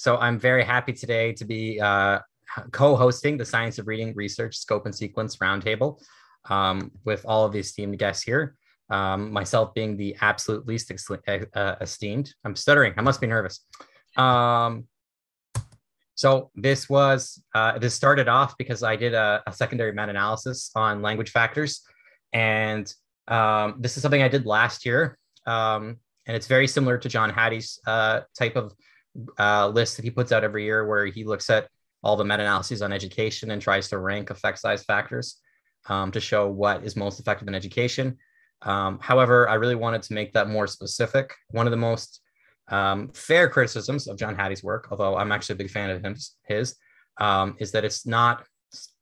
So I'm very happy today to be uh, co-hosting the Science of Reading Research Scope and Sequence Roundtable um, with all of the esteemed guests here. Um, myself being the absolute least ex- uh, esteemed. I'm stuttering. I must be nervous. Um, so this was uh, this started off because I did a, a secondary meta-analysis on language factors, and um, this is something I did last year, um, and it's very similar to John Hattie's uh, type of uh, list that he puts out every year, where he looks at all the meta-analyses on education and tries to rank effect size factors um, to show what is most effective in education. Um, however, I really wanted to make that more specific. One of the most um, fair criticisms of John Hattie's work, although I'm actually a big fan of him, his, um, is that it's not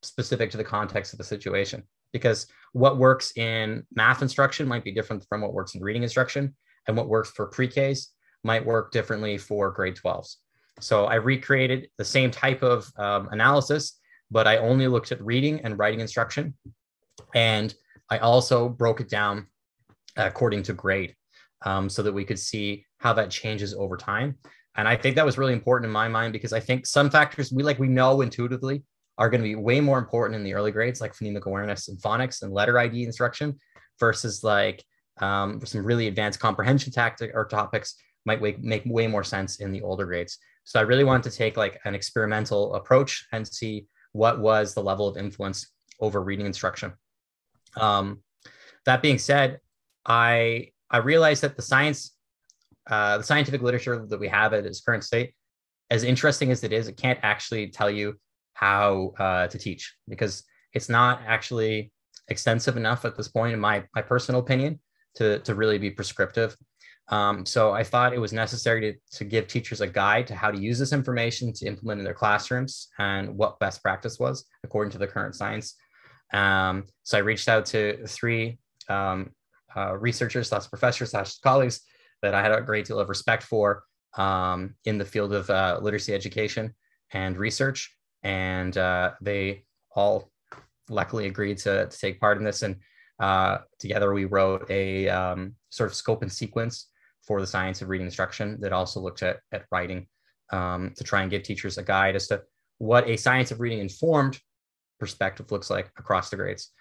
specific to the context of the situation because what works in math instruction might be different from what works in reading instruction, and what works for pre-Ks might work differently for grade 12s. So I recreated the same type of um, analysis, but I only looked at reading and writing instruction. And I also broke it down according to grade um, so that we could see how that changes over time. And I think that was really important in my mind because I think some factors we like we know intuitively are going to be way more important in the early grades, like phonemic awareness and phonics and letter ID instruction, versus like um, some really advanced comprehension tactic or topics might make, way more sense in the older grades. So I really wanted to take like an experimental approach and see what was the level of influence over reading instruction. Um, that being said, I I realized that the science, uh, the scientific literature that we have at its current state, as interesting as it is, it can't actually tell you how uh, to teach because it's not actually extensive enough at this point, in my my personal opinion, to to really be prescriptive. Um, so I thought it was necessary to, to give teachers a guide to how to use this information to implement in their classrooms and what best practice was according to the current science. Um, so I reached out to three um, uh, researchers slash professors slash colleagues that I had a great deal of respect for um, in the field of uh, literacy education and research. And uh, they all luckily agreed to, to, take part in this. And uh, together we wrote a um, sort of scope and sequence for the science of reading instruction that also looked at, at writing um, to try and give teachers a guide as to what a science of reading informed perspective looks like across the grades.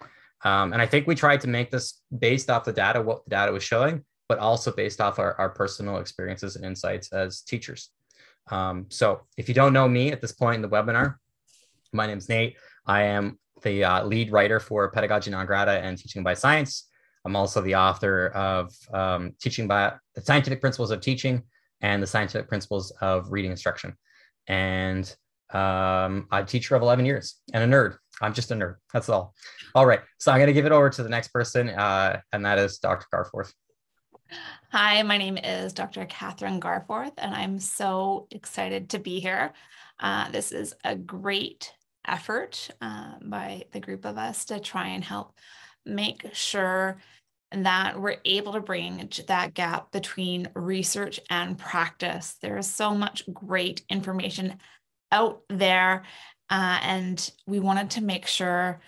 Um, and I think we tried to make this based off the data, what the data was showing, but also based off our, our personal experiences and insights as teachers. Um, so if you don't know me at this point in the webinar, my name is Nate. I am the uh, lead writer for Pedagogy Non Grata and Teaching by Science. I'm also the author of um, Teaching by the Scientific Principles of Teaching and the Scientific Principles of Reading Instruction. And um, I'm a teacher of 11 years and a nerd. I'm just a nerd. That's all. All right. So I'm going to give it over to the next person, uh, and that is Dr. Garforth. Hi, my name is Dr. Kathryn Garforth, and I'm so excited to be here. Uh, this is a great effort uh, by the group of us to try and help make sure that we're able to bridge that gap between research and practice. There is so much great information out there. Uh, and we wanted to make sure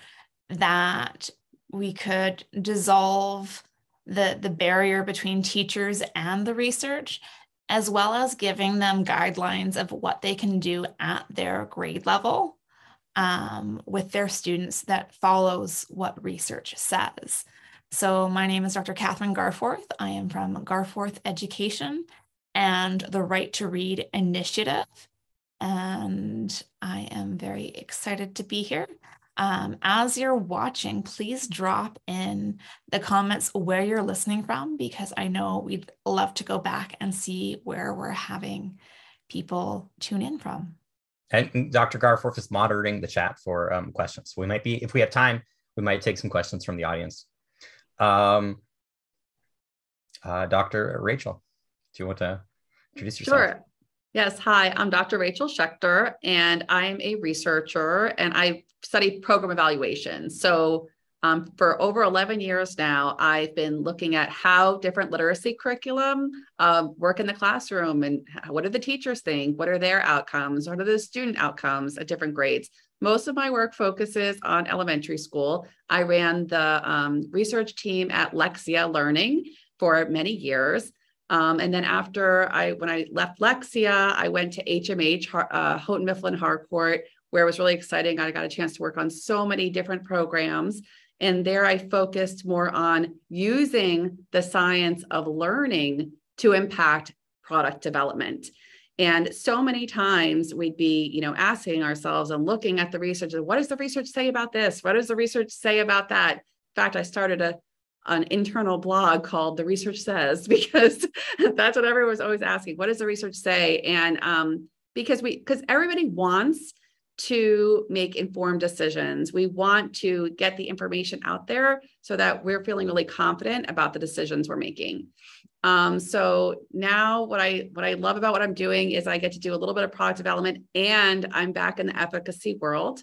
that we could dissolve the, the barrier between teachers and the research, as well as giving them guidelines of what they can do at their grade level um, with their students that follows what research says. So my name is Dr. Kathryn Garforth. I am from Garforth Education and the Right to Read Initiative and I am very excited to be here. Um, as you're watching, please drop in the comments where you're listening from because I know we'd love to go back and see where we're having people tune in from. And Dr. Garforth is monitoring the chat for um, questions. We might be, if we have time, we might take some questions from the audience. Um, uh, Dr. Rachel, do you want to introduce yourself? Sure. Yes, hi, I'm Dr. Rachel Schechter, and I'm a researcher and I study program evaluation. So, um, for over 11 years now, I've been looking at how different literacy curriculum uh, work in the classroom and what do the teachers think? What are their outcomes? What are the student outcomes at different grades? Most of my work focuses on elementary school. I ran the um, research team at Lexia Learning for many years. Um, and then after I, when I left Lexia, I went to HMH, uh, Houghton Mifflin Harcourt, where it was really exciting. I got a chance to work on so many different programs. And there I focused more on using the science of learning to impact product development. And so many times we'd be, you know, asking ourselves and looking at the research, what does the research say about this? What does the research say about that? In fact, I started a an internal blog called The Research Says because that's what everyone was always asking. What does the research say? And um, because we because everybody wants to make informed decisions. We want to get the information out there so that we're feeling really confident about the decisions we're making. Um, so now what I what I love about what I'm doing is I get to do a little bit of product development and I'm back in the efficacy world.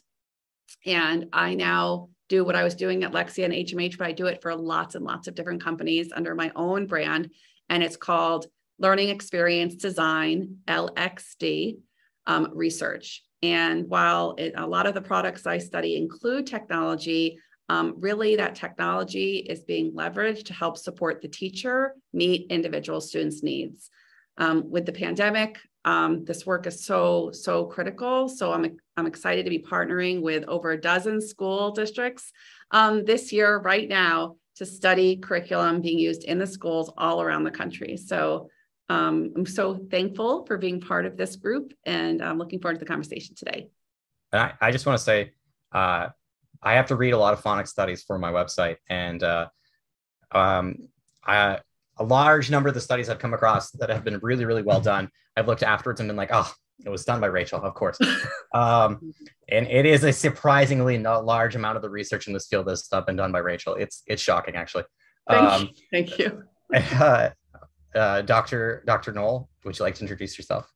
And I now do what I was doing at Lexia and HMH, but I do it for lots and lots of different companies under my own brand. And it's called Learning Experience Design, LXD um, Research. And while it, a lot of the products I study include technology, um, really that technology is being leveraged to help support the teacher meet individual students' needs. Um, with the pandemic, um, this work is so, so critical. So I'm, I'm excited to be partnering with over a dozen school districts um, this year, right now, to study curriculum being used in the schools all around the country. So um, I'm so thankful for being part of this group and I'm looking forward to the conversation today. I, I just want to say, uh, I have to read a lot of phonics studies for my website, and uh, um, I, a large number of the studies I've come across that have been really, really well done. I've looked afterwards and been like, oh, it was done by Rachel, of course. um, and it is a surprisingly large amount of the research in this field that's been done by Rachel. It's it's shocking, actually. Thank um, you. Thank you. Uh, Dr. Dr. Noll, would you like to introduce yourself?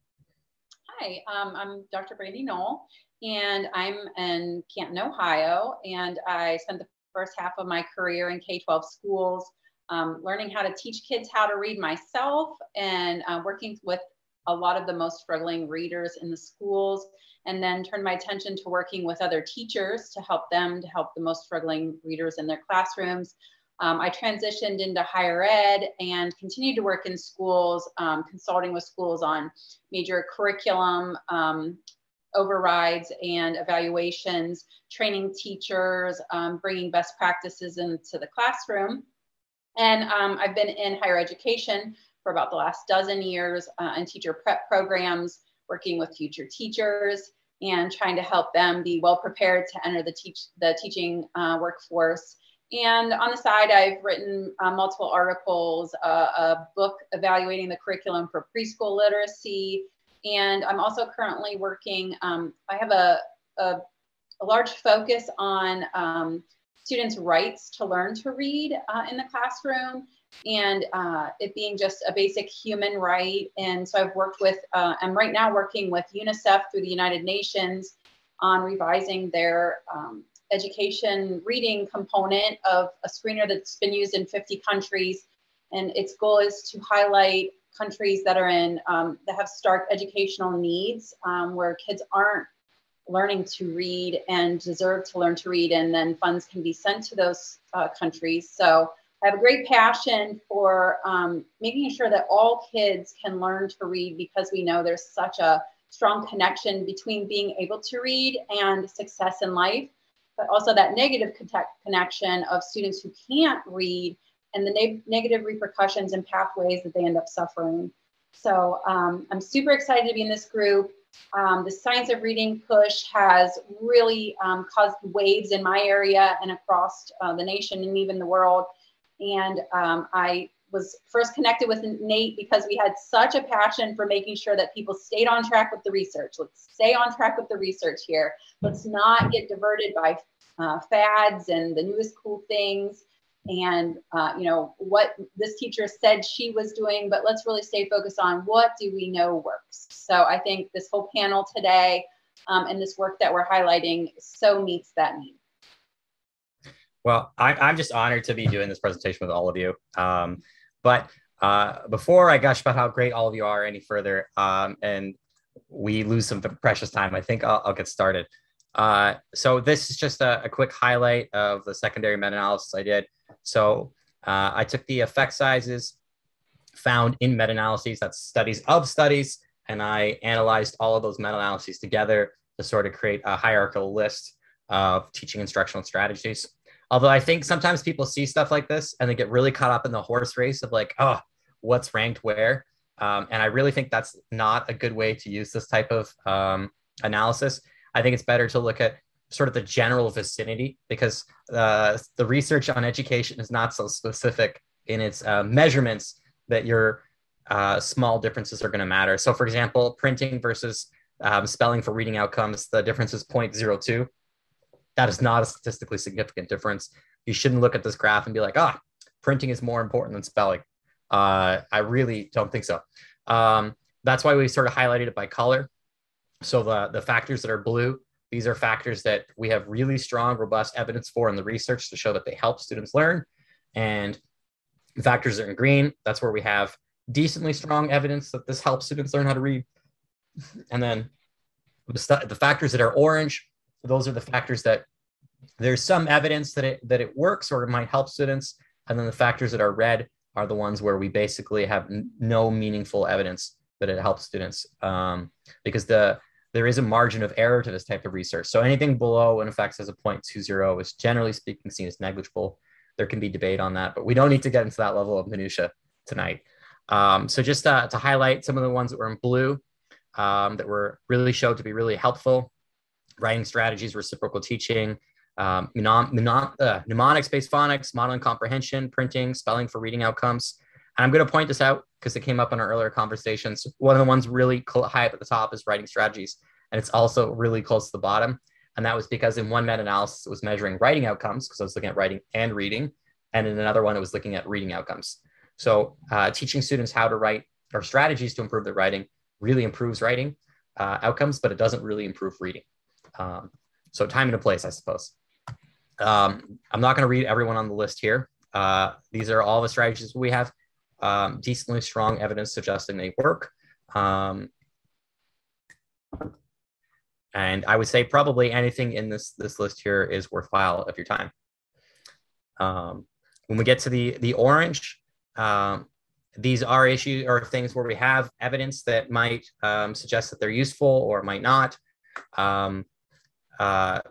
Hi, um, I'm Dr. Brandi Noll, and I'm in Canton, Ohio, and I spent the first half of my career in K-12 schools, um, learning how to teach kids how to read myself, and uh, working with a lot of the most struggling readers in the schools, and then turned my attention to working with other teachers to help them to help the most struggling readers in their classrooms. Um, I transitioned into higher ed and continued to work in schools, um, consulting with schools on major curriculum um, overrides and evaluations, training teachers, um, bringing best practices into the classroom. And um, I've been in higher education for about the last dozen years uh, in teacher prep programs, working with future teachers and trying to help them be well prepared to enter the, teach, the teaching uh, workforce and on the side, I've written uh, multiple articles, uh, a book evaluating the curriculum for preschool literacy. And I'm also currently working, um, I have a, a, a, large focus on um, students' rights to learn to read uh, in the classroom and uh, it being just a basic human right. And so I've worked with, uh, I'm right now working with UNICEF through the United Nations on revising their um, education reading component of a screener that's been used in 50 countries. And its goal is to highlight countries that are in, um, that have stark educational needs um, where kids aren't learning to read and deserve to learn to read. And then funds can be sent to those uh, countries. So I have a great passion for um, making sure that all kids can learn to read because we know there's such a strong connection between being able to read and success in life but also that negative connect connection of students who can't read and the ne negative repercussions and pathways that they end up suffering. So um, I'm super excited to be in this group. Um, the science of reading push has really um, caused waves in my area and across uh, the nation and even the world. And um, I was first connected with Nate because we had such a passion for making sure that people stayed on track with the research. Let's stay on track with the research here. Let's not get diverted by uh, fads and the newest cool things and uh, you know what this teacher said she was doing but let's really stay focused on what do we know works so i think this whole panel today um, and this work that we're highlighting so meets that need well I, am just honored to be doing this presentation with all of you um, but uh, before i gush about how great all of you are any further um, and we lose some precious time i think i'll, I'll get started uh, so this is just a, a, quick highlight of the secondary meta-analysis I did. So uh, I took the effect sizes found in meta-analyses, that's studies of studies, and I analyzed all of those meta-analyses together to sort of create a hierarchical list of teaching instructional strategies. Although I think sometimes people see stuff like this and they get really caught up in the horse race of like, oh, what's ranked where. Um, and I really think that's not a good way to use this type of um, analysis. I think it's better to look at sort of the general vicinity because uh, the research on education is not so specific in its uh, measurements that your uh, small differences are going to matter. So, for example, printing versus um, spelling for reading outcomes, the difference is 0.02 that is not a statistically significant difference. You shouldn't look at this graph and be like, ah, printing is more important than spelling. Uh, I really don't think so. Um, that's why we sort of highlighted it by color. So the, the factors that are blue, these are factors that we have really strong, robust evidence for in the research to show that they help students learn. And factors that are in green, that's where we have decently strong evidence that this helps students learn how to read. And then the, the factors that are orange, those are the factors that there's some evidence that it that it works or it might help students. And then the factors that are red are the ones where we basically have no meaningful evidence that it helps students um, because the there is a margin of error to this type of research. So anything below an effect size of 0.20 is generally speaking seen as negligible. There can be debate on that but we don't need to get into that level of minutia tonight. Um, so just uh, to highlight some of the ones that were in blue um, that were really showed to be really helpful. Writing strategies, reciprocal teaching, um, mnemon, uh, mnemonics-based phonics, modeling comprehension, printing, spelling for reading outcomes. And I'm going to point this out because it came up in our earlier conversations. One of the ones really high up at the top is writing strategies, and it's also really close to the bottom. And that was because in one meta-analysis, it was measuring writing outcomes because I was looking at writing and reading, and in another one, it was looking at reading outcomes. So uh, teaching students how to write or strategies to improve their writing really improves writing uh, outcomes, but it doesn't really improve reading. Um, so time and a place, I suppose. Um, I'm not going to read everyone on the list here. Uh, these are all the strategies we have um, decently strong evidence suggesting they work. Um, and I would say probably anything in this this list here is worthwhile of your time. Um, when we get to the the orange, um, these are issues or things where we have evidence that might um, suggest that they're useful or might not. Um, uh,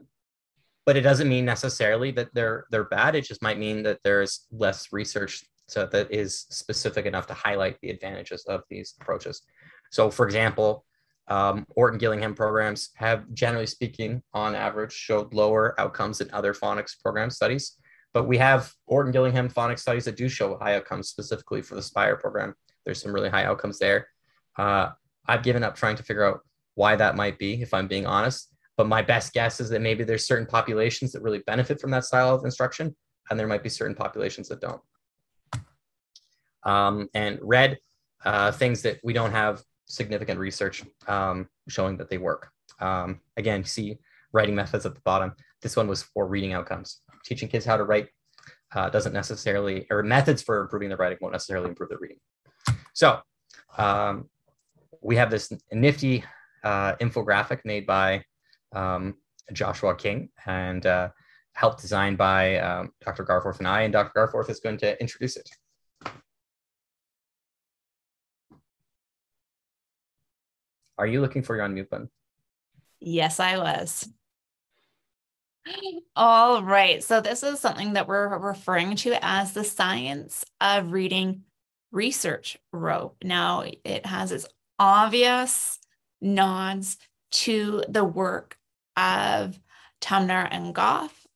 but it doesn't mean necessarily that they're they're bad. It just might mean that there's less research so that is specific enough to highlight the advantages of these approaches. So, for example, um, Orton Gillingham programs have, generally speaking, on average, showed lower outcomes than other phonics program studies. But we have Orton Gillingham phonics studies that do show high outcomes specifically for the Spire program. There's some really high outcomes there. Uh, I've given up trying to figure out why that might be, if I'm being honest. But my best guess is that maybe there's certain populations that really benefit from that style of instruction, and there might be certain populations that don't. Um, and red, uh, things that we don't have significant research um, showing that they work. Um, again, see writing methods at the bottom. This one was for reading outcomes. Teaching kids how to write uh, doesn't necessarily, or methods for improving their writing won't necessarily improve their reading. So um, we have this nifty uh, infographic made by um, Joshua King and uh, helped designed by um, Dr. Garforth and I, and Dr. Garforth is going to introduce it. Are you looking for your unmute button? Yes, I was. All right. So this is something that we're referring to as the science of reading research rope. Now it has its obvious nods to the work of Tunmer and Gough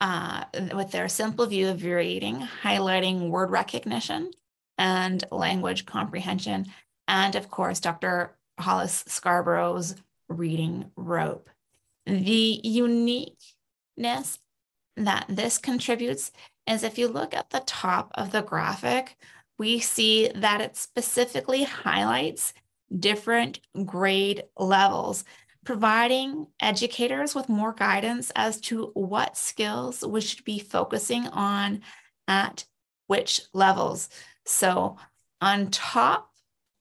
uh, with their simple view of reading, highlighting word recognition and language comprehension. And of course, Dr. Hollis Scarborough's reading rope. The uniqueness that this contributes is if you look at the top of the graphic, we see that it specifically highlights different grade levels providing educators with more guidance as to what skills we should be focusing on at which levels. So on top,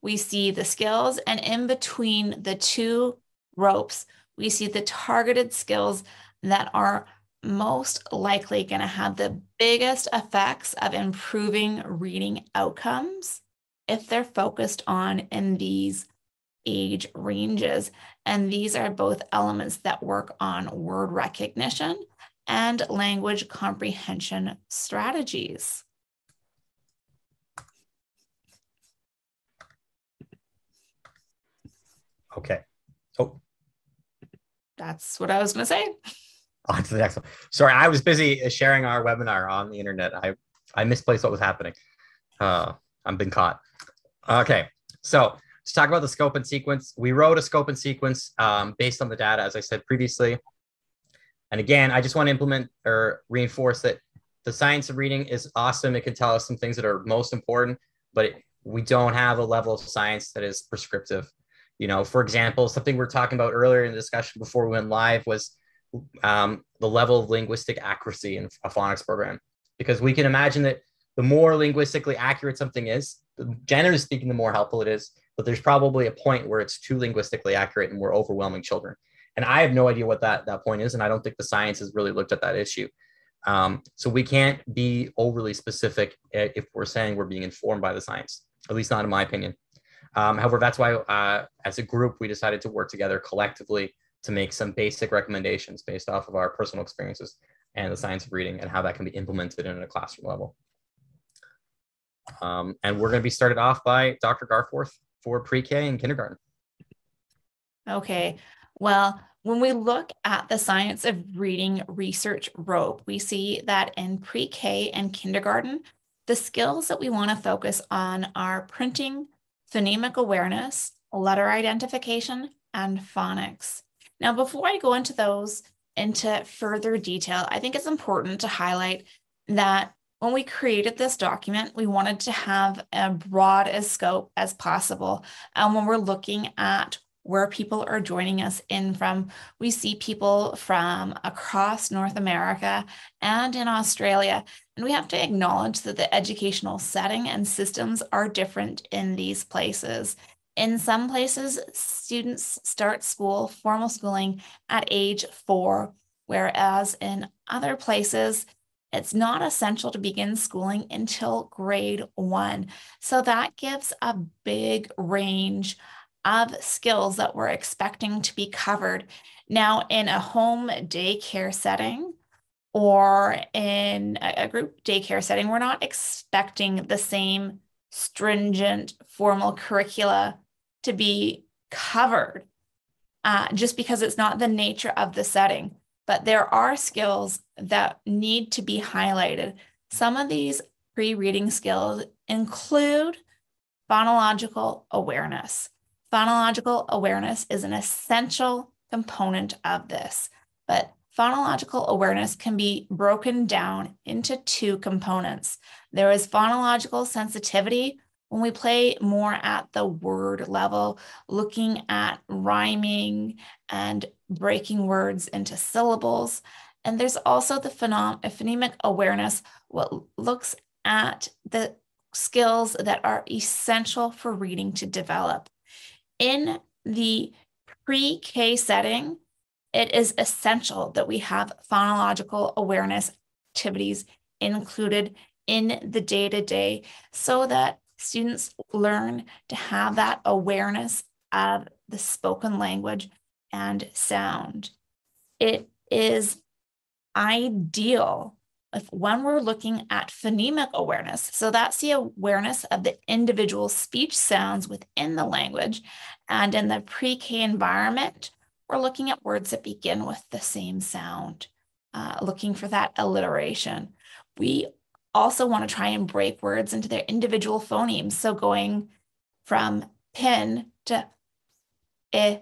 we see the skills, and in between the two ropes, we see the targeted skills that are most likely going to have the biggest effects of improving reading outcomes if they're focused on in these age ranges. And these are both elements that work on word recognition and language comprehension strategies. Okay. Oh. That's what I was going to say. On to the next one. Sorry, I was busy sharing our webinar on the internet. I, I misplaced what was happening. Uh, I've been caught. Okay. So to talk about the scope and sequence, we wrote a scope and sequence um, based on the data, as I said previously. And again, I just want to implement or reinforce that the science of reading is awesome. It can tell us some things that are most important, but it, we don't have a level of science that is prescriptive. You know, for example, something we are talking about earlier in the discussion before we went live was um, the level of linguistic accuracy in a phonics program, because we can imagine that the more linguistically accurate something is, generally speaking, the more helpful it is. But there's probably a point where it's too linguistically accurate and we're overwhelming children. And I have no idea what that, that point is. And I don't think the science has really looked at that issue. Um, so we can't be overly specific if we're saying we're being informed by the science, at least not in my opinion. Um, however, that's why uh, as a group, we decided to work together collectively to make some basic recommendations based off of our personal experiences and the science of reading and how that can be implemented in a classroom level. Um, and we're going to be started off by Dr. Garforth for pre-K and kindergarten. Okay. Well, when we look at the science of reading research rope, we see that in pre-K and kindergarten, the skills that we want to focus on are printing, phonemic awareness, letter identification, and phonics. Now, before I go into those into further detail, I think it's important to highlight that when we created this document, we wanted to have a broad as scope as possible. And when we're looking at where people are joining us in from, we see people from across North America and in Australia. And we have to acknowledge that the educational setting and systems are different in these places. In some places, students start school, formal schooling, at age four, whereas in other places, it's not essential to begin schooling until grade one. So that gives a big range of skills that we're expecting to be covered. Now, in a home daycare setting or in a group daycare setting, we're not expecting the same stringent formal curricula to be covered uh, just because it's not the nature of the setting but there are skills that need to be highlighted. Some of these pre reading skills include phonological awareness. Phonological awareness is an essential component of this, but phonological awareness can be broken down into two components. There is phonological sensitivity, when we play more at the word level, looking at rhyming and breaking words into syllables. And there's also the phenom- phonemic awareness, what looks at the skills that are essential for reading to develop. In the pre K setting, it is essential that we have phonological awareness activities included in the day to day so that students learn to have that awareness of the spoken language and sound. It is ideal if when we're looking at phonemic awareness, so that's the awareness of the individual speech sounds within the language. And in the pre K environment, we're looking at words that begin with the same sound, uh, looking for that alliteration. We also want to try and break words into their individual phonemes. So going from pin to eh.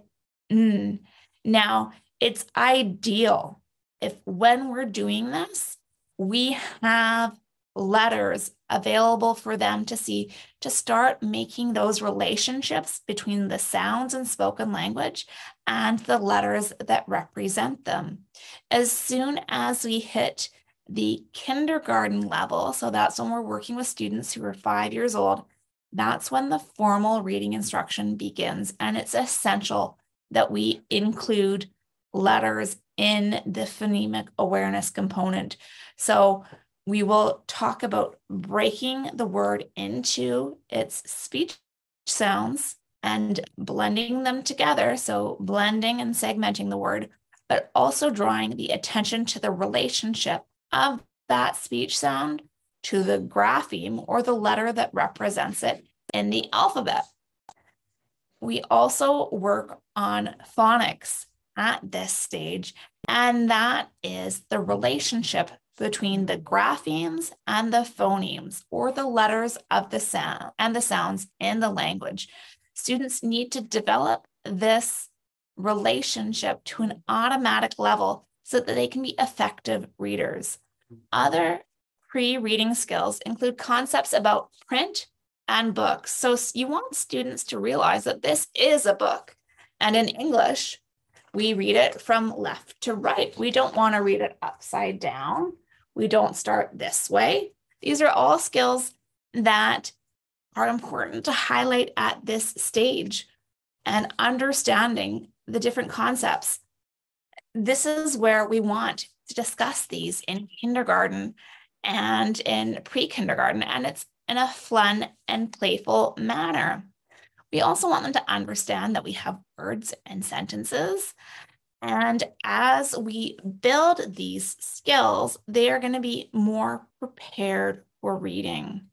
Now, it's ideal if when we're doing this, we have letters available for them to see to start making those relationships between the sounds in spoken language and the letters that represent them. As soon as we hit the kindergarten level, so that's when we're working with students who are five years old, that's when the formal reading instruction begins. And it's essential that we include letters in the phonemic awareness component. So we will talk about breaking the word into its speech sounds and blending them together. So, blending and segmenting the word, but also drawing the attention to the relationship of that speech sound to the grapheme or the letter that represents it in the alphabet. We also work on phonics at this stage, and that is the relationship between the graphemes and the phonemes or the letters of the sound and the sounds in the language. Students need to develop this relationship to an automatic level so that they can be effective readers. Other pre reading skills include concepts about print and books. So you want students to realize that this is a book. And in English, we read it from left to right. We don't want to read it upside down. We don't start this way. These are all skills that are important to highlight at this stage and understanding the different concepts. This is where we want to discuss these in kindergarten and in pre kindergarten, and it's in a fun and playful manner. We also want them to understand that we have words and sentences. And as we build these skills, they are going to be more prepared for reading.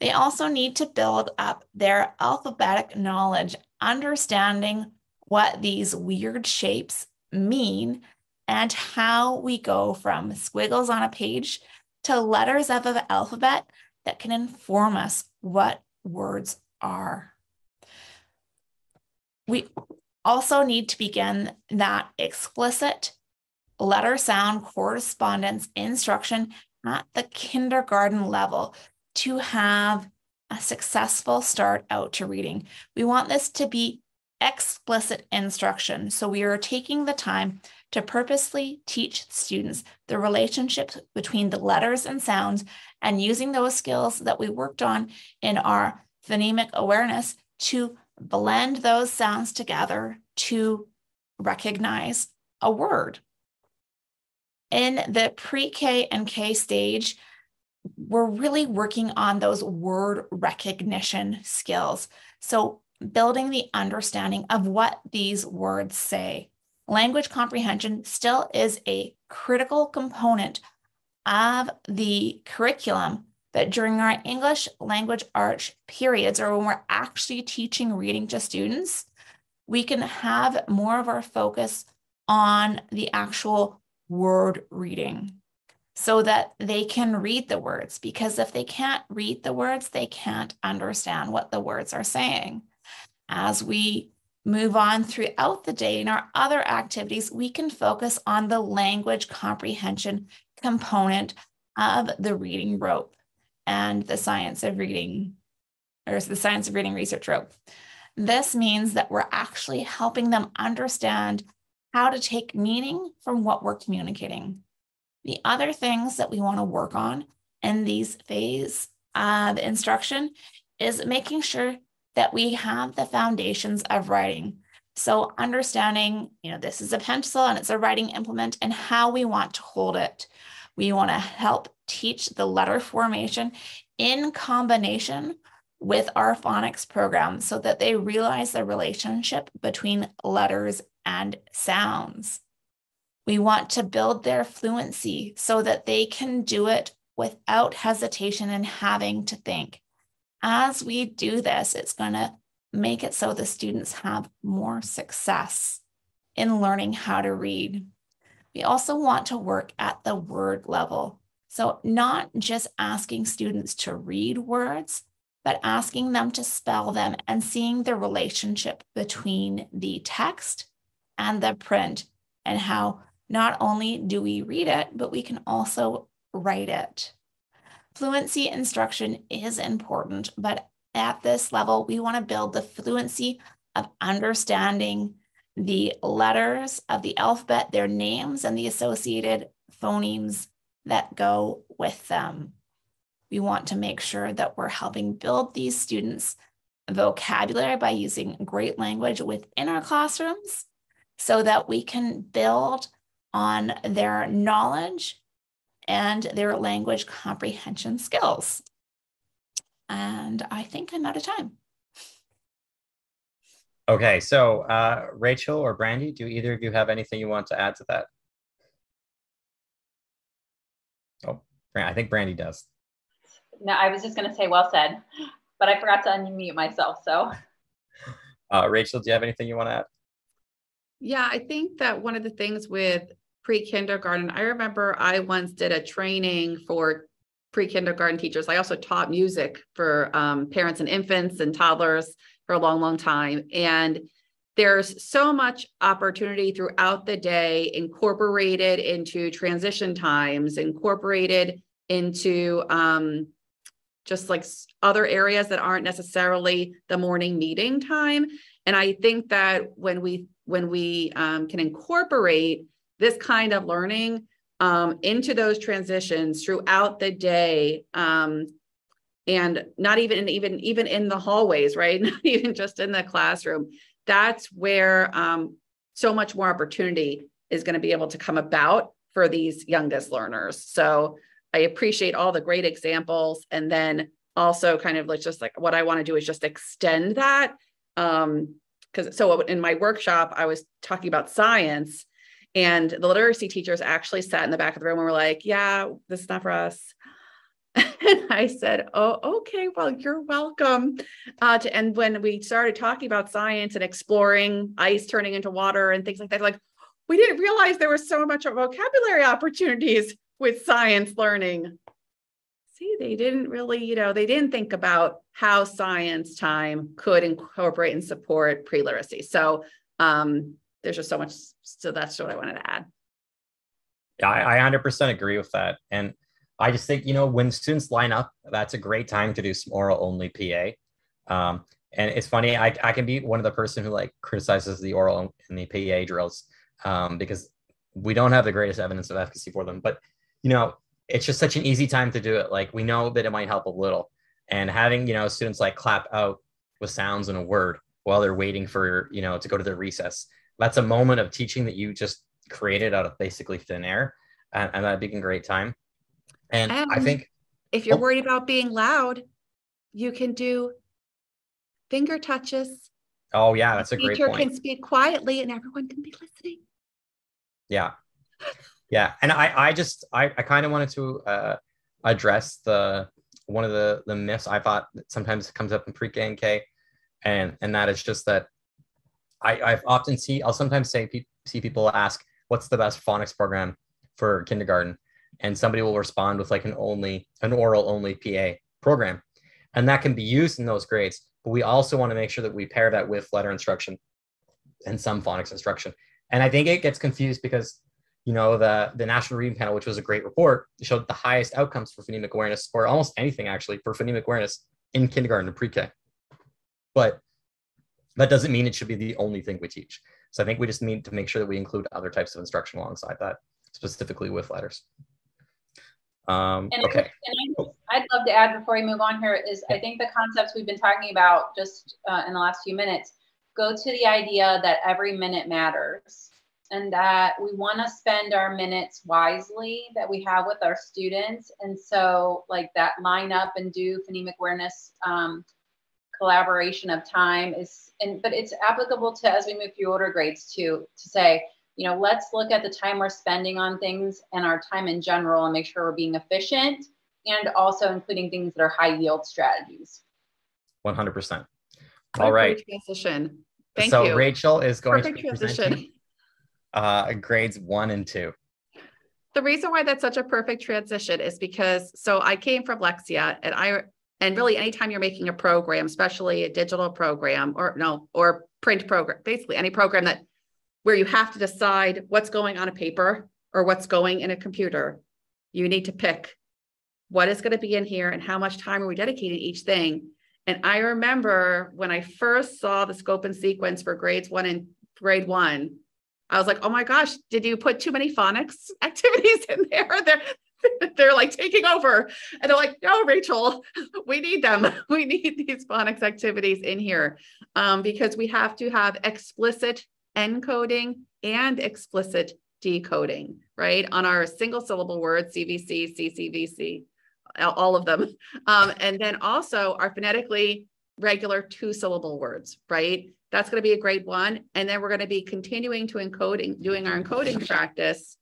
They also need to build up their alphabetic knowledge, understanding what these weird shapes mean and how we go from squiggles on a page to letters of the alphabet that can inform us what words are. We also need to begin that explicit letter sound correspondence instruction at the kindergarten level to have a successful start out to reading. We want this to be explicit instruction. So we are taking the time to purposely teach students the relationship between the letters and sounds and using those skills that we worked on in our phonemic awareness to blend those sounds together to recognize a word. In the pre K and K stage, we're really working on those word recognition skills. So, building the understanding of what these words say. Language comprehension still is a critical component of the curriculum but during our English language arts periods, or when we're actually teaching reading to students, we can have more of our focus on the actual word reading so that they can read the words. Because if they can't read the words, they can't understand what the words are saying. As we move on throughout the day in our other activities, we can focus on the language comprehension component of the reading rope and the science of reading, or the science of reading research rope. This means that we're actually helping them understand how to take meaning from what we're communicating. The other things that we want to work on in these phase of instruction is making sure that we have the foundations of writing. So understanding, you know, this is a pencil and it's a writing implement and how we want to hold it. We want to help teach the letter formation in combination with our phonics program so that they realize the relationship between letters and sounds. We want to build their fluency so that they can do it without hesitation and having to think. As we do this, it's going to make it so the students have more success in learning how to read. We also want to work at the word level. So, not just asking students to read words, but asking them to spell them and seeing the relationship between the text and the print and how not only do we read it, but we can also write it. Fluency instruction is important, but at this level, we want to build the fluency of understanding the letters of the alphabet, their names, and the associated phonemes that go with them. We want to make sure that we're helping build these students' vocabulary by using great language within our classrooms so that we can build on their knowledge and their language comprehension skills. And I think I'm out of time. Okay, so uh, Rachel or Brandi, do either of you have anything you want to add to that? Oh, I think Brandi does. No, I was just going to say well said, but I forgot to unmute myself. So, uh, Rachel, do you have anything you want to add? Yeah, I think that one of the things with pre kindergarten, I remember I once did a training for pre kindergarten teachers. I also taught music for um, parents and infants and toddlers for a long, long time. And there's so much opportunity throughout the day incorporated into transition times, incorporated into um, just like other areas that aren't necessarily the morning meeting time. And I think that when we when we um, can incorporate this kind of learning um, into those transitions throughout the day um, and not even even even in the hallways right? Not even just in the classroom. That's where um, so much more opportunity is going to be able to come about for these youngest learners. So i appreciate all the great examples and then also kind of like just like what i want to do is just extend that um, because so in my workshop i was talking about science and the literacy teachers actually sat in the back of the room and were like yeah this is not for us. And i said oh okay well you're welcome. Uh, to, and when we started talking about science and exploring ice turning into water and things like that like we didn't realize there was so much of vocabulary opportunities with science learning. See, they didn't really, you know, they didn't think about how science time could incorporate and support pre-literacy. So um, there's just so much. So that's what I wanted to add. Yeah, I, I 100% agree with that. And I just think, you know, when students line up, that's a great time to do some oral only PA. Um, and it's funny, I, I can be one of the person who like criticizes the oral and the PA drills um, because we don't have the greatest evidence of efficacy for them. But, you know, it's just such an easy time to do it. Like we know that it might help a little. And having, you know, students like clap out with sounds and a word while they're waiting for, you know, to go to their recess. That's a moment of teaching that you just created out of basically thin air. And, and that'd be a great time. And, and I think if you're oh, worried about being loud, you can do finger touches. Oh yeah, that's a great point. Teacher can speak quietly and everyone can be listening. Yeah. Yeah, and I I just I I kind of wanted to uh, address the one of the the myths I thought that sometimes comes up in pre-K and K, and and that is just that I I've often see I'll sometimes say see people ask what's the best phonics program for kindergarten, and somebody will respond with like an only an oral only PA program, and that can be used in those grades. But we also want to make sure that we pair that with letter instruction and some phonics instruction. And I think it gets confused because you know, the, the National Reading Panel, which was a great report, showed the highest outcomes for phonemic awareness, or almost anything actually, for phonemic awareness in kindergarten and pre-K. But that doesn't mean it should be the only thing we teach. So I think we just need to make sure that we include other types of instruction alongside that, specifically with letters. Um, and okay. And I'd love to add before we move on here is I think the concepts we've been talking about just uh, in the last few minutes go to the idea that every minute matters and that we want to spend our minutes wisely that we have with our students. And so, like that line up and do phonemic awareness um, collaboration of time is, and but it's applicable to as we move through older grades too, to say, you know, let's look at the time we're spending on things and our time in general and make sure we're being efficient and also including things that are high yield strategies. 100%. All right. Transition. Thank so you. Rachel is going Perfect to be transition. uh, grades one and two. The reason why that's such a perfect transition is because so I came from Lexia and I and really anytime you're making a program, especially a digital program or no or print program, basically any program that where you have to decide what's going on a paper or what's going in a computer, you need to pick what is going to be in here and how much time are we dedicating each thing. And I remember when I first saw the scope and sequence for grades one and grade one, I was like, oh my gosh, did you put too many phonics activities in there? they're like taking over. And they're like, no, Rachel, we need them. We need these phonics activities in here um, because we have to have explicit encoding and explicit decoding, right? On our single syllable words, CVC, CCVC, all of them. Um, and then also our phonetically regular two syllable words, right? That's going to be a grade one. And then we're going to be continuing to encoding, doing our encoding practice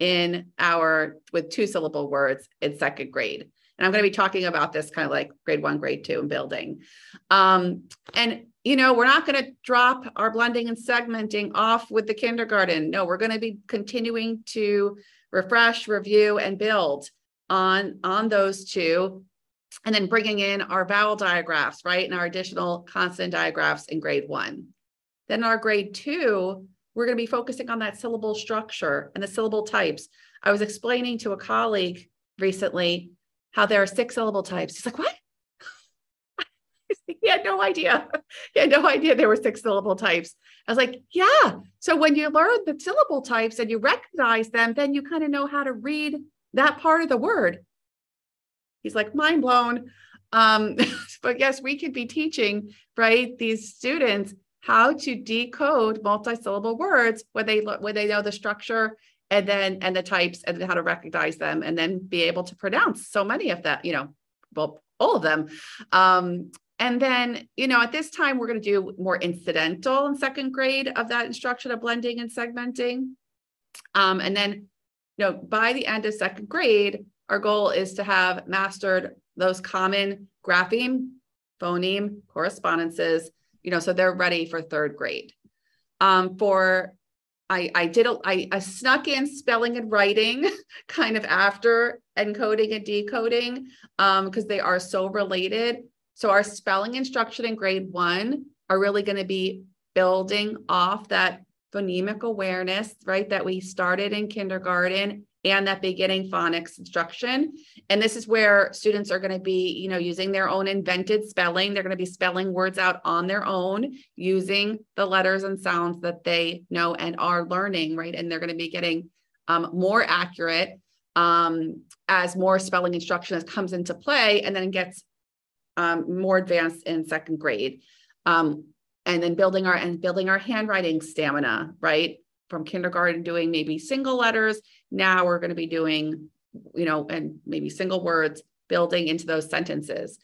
in our with two syllable words in second grade. And I'm going to be talking about this kind of like grade one, grade two, and building. Um, and you know, we're not going to drop our blending and segmenting off with the kindergarten. No, we're going to be continuing to refresh, review, and build on on those two and then bringing in our vowel diagraphs, right? And our additional consonant diagraphs in grade one. Then our grade two, we're going to be focusing on that syllable structure and the syllable types. I was explaining to a colleague recently how there are six syllable types. He's like, what? he had no idea. He had no idea there were six syllable types. I was like, yeah. So when you learn the syllable types and you recognize them, then you kind of know how to read that part of the word. He's like, mind blown. Um, but yes, we could be teaching, right, these students how to decode multi-syllable words when they when they know the structure and then and the types and how to recognize them and then be able to pronounce so many of that, you know, well, all of them. Um, and then, you know, at this time, we're going to do more incidental in second grade of that instruction of blending and segmenting. Um, and then, you know, by the end of second grade, our goal is to have mastered those common grapheme, phoneme correspondences, you know, so they're ready for third grade. Um, for I, I did a, I, I snuck in spelling and writing kind of after encoding and decoding because um, they are so related. So our spelling instruction in grade one are really going to be building off that phonemic awareness, right, that we started in kindergarten and that beginning phonics instruction. And this is where students are going to be, you know, using their own invented spelling. They're going to be spelling words out on their own using the letters and sounds that they know and are learning, right? And they're going to be getting um, more accurate um, as more spelling instruction comes into play and then gets um, more advanced in second grade. Um, and then building our and building our handwriting stamina, right? From kindergarten doing maybe single letters now we're going to be doing, you know, and maybe single words building into those sentences.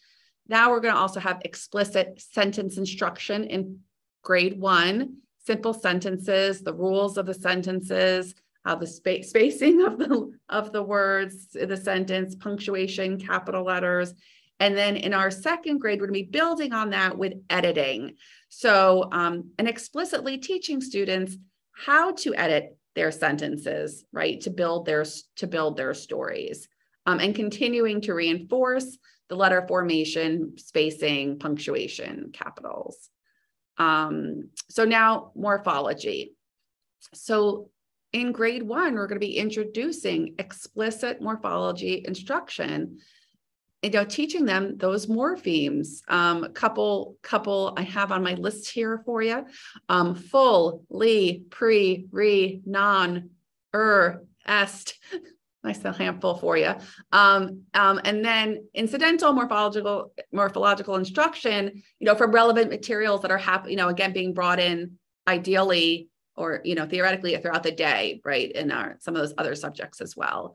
Now we're going to also have explicit sentence instruction in grade one, simple sentences, the rules of the sentences, how the spa- spacing of the of the words, the sentence, punctuation, capital letters. And then in our second grade, we're going to be building on that with editing. So, um, and explicitly teaching students how to edit their sentences, right? To build their to build their stories. Um, and continuing to reinforce the letter formation, spacing, punctuation, capitals. Um, so now morphology. So in grade one, we're going to be introducing explicit morphology instruction you know, teaching them those morphemes. Um, couple, couple I have on my list here for you. Um, full, li, pre, re, non, er, est. nice little handful for you. Um, um, and then incidental morphological morphological instruction, you know, from relevant materials that are happening, you know, again being brought in ideally or you know theoretically throughout the day, right? In our some of those other subjects as well.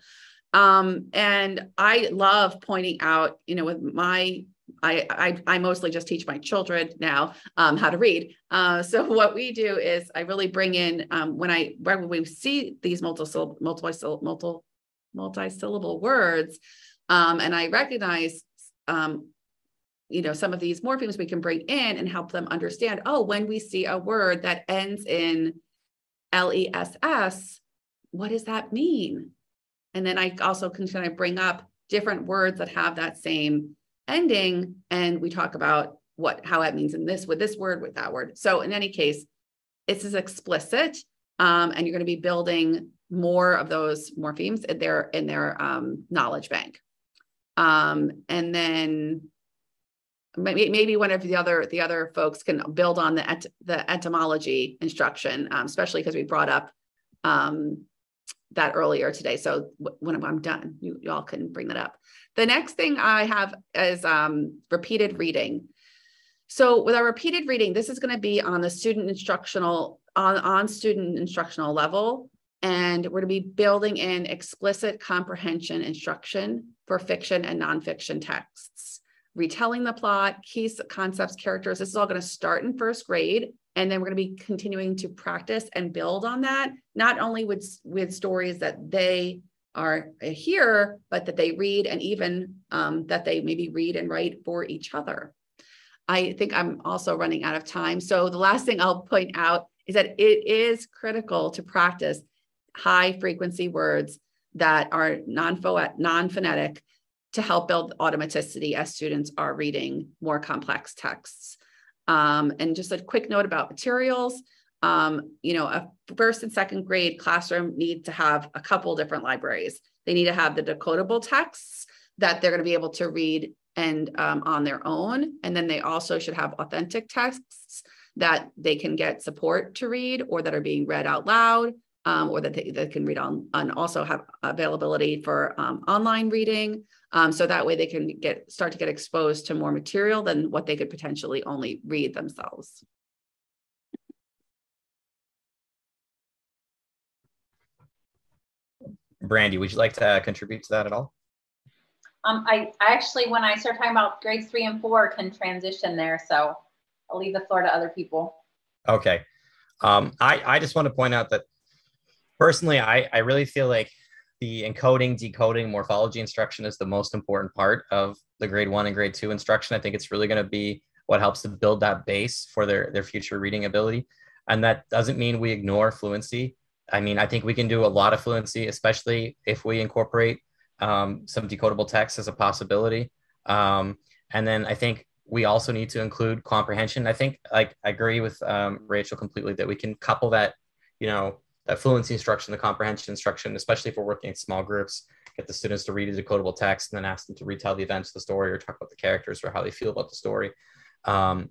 Um, and I love pointing out, you know, with my I, I, I mostly just teach my children now um, how to read. Uh, so what we do is I really bring in um, when I when we see these multi multi multi multi syllable words, um, and I recognize um, you know some of these morphemes we can bring in and help them understand. Oh, when we see a word that ends in L E S S, what does that mean? And then I also can kind of bring up different words that have that same ending. And we talk about what how that means in this with this word, with that word. So in any case, it's as explicit. Um, and you're going to be building more of those morphemes in their in their um, knowledge bank. Um, and then maybe, maybe one of the other the other folks can build on the et, the etymology instruction, um, especially because we brought up um, that earlier today. So when I'm done, you, all can bring that up. The next thing I have is um, repeated reading. So with our repeated reading, this is going to be on the student instructional on, on student instructional level. And we're going to be building in explicit comprehension instruction for fiction and nonfiction texts, retelling the plot, key concepts, characters. This is all going to start in first grade. And then we're going to be continuing to practice and build on that, not only with, with stories that they are here, but that they read and even um, that they maybe read and write for each other. I think I'm also running out of time. So the last thing I'll point out is that it is critical to practice high frequency words that are non-phonetic to help build automaticity as students are reading more complex texts. Um, and just a quick note about materials. Um, you know, a first and second grade classroom need to have a couple different libraries. They need to have the decodable texts that they're going to be able to read and um, on their own. And then they also should have authentic texts that they can get support to read or that are being read out loud um, or that they, can read on and also have availability for um, online reading. Um, so that way they can get start to get exposed to more material than what they could potentially only read themselves. Brandi, would you like to uh, contribute to that at all? Um, I, I actually, when I start talking about grades three and four, can transition there. So I'll leave the floor to other people. Okay. Um, I, I just want to point out that personally, I, I really feel like the encoding, decoding, morphology instruction is the most important part of the grade one and grade two instruction. I think it's really going to be what helps to build that base for their, their future reading ability. And that doesn't mean we ignore fluency. I mean, I think we can do a lot of fluency, especially if we incorporate um, some decodable text as a possibility. Um, and then I think we also need to include comprehension. I think like I agree with um, Rachel completely that we can couple that, you know, that fluency instruction, the comprehension instruction, especially if we're working in small groups, get the students to read a decodable text and then ask them to retell the events of the story or talk about the characters or how they feel about the story. Um,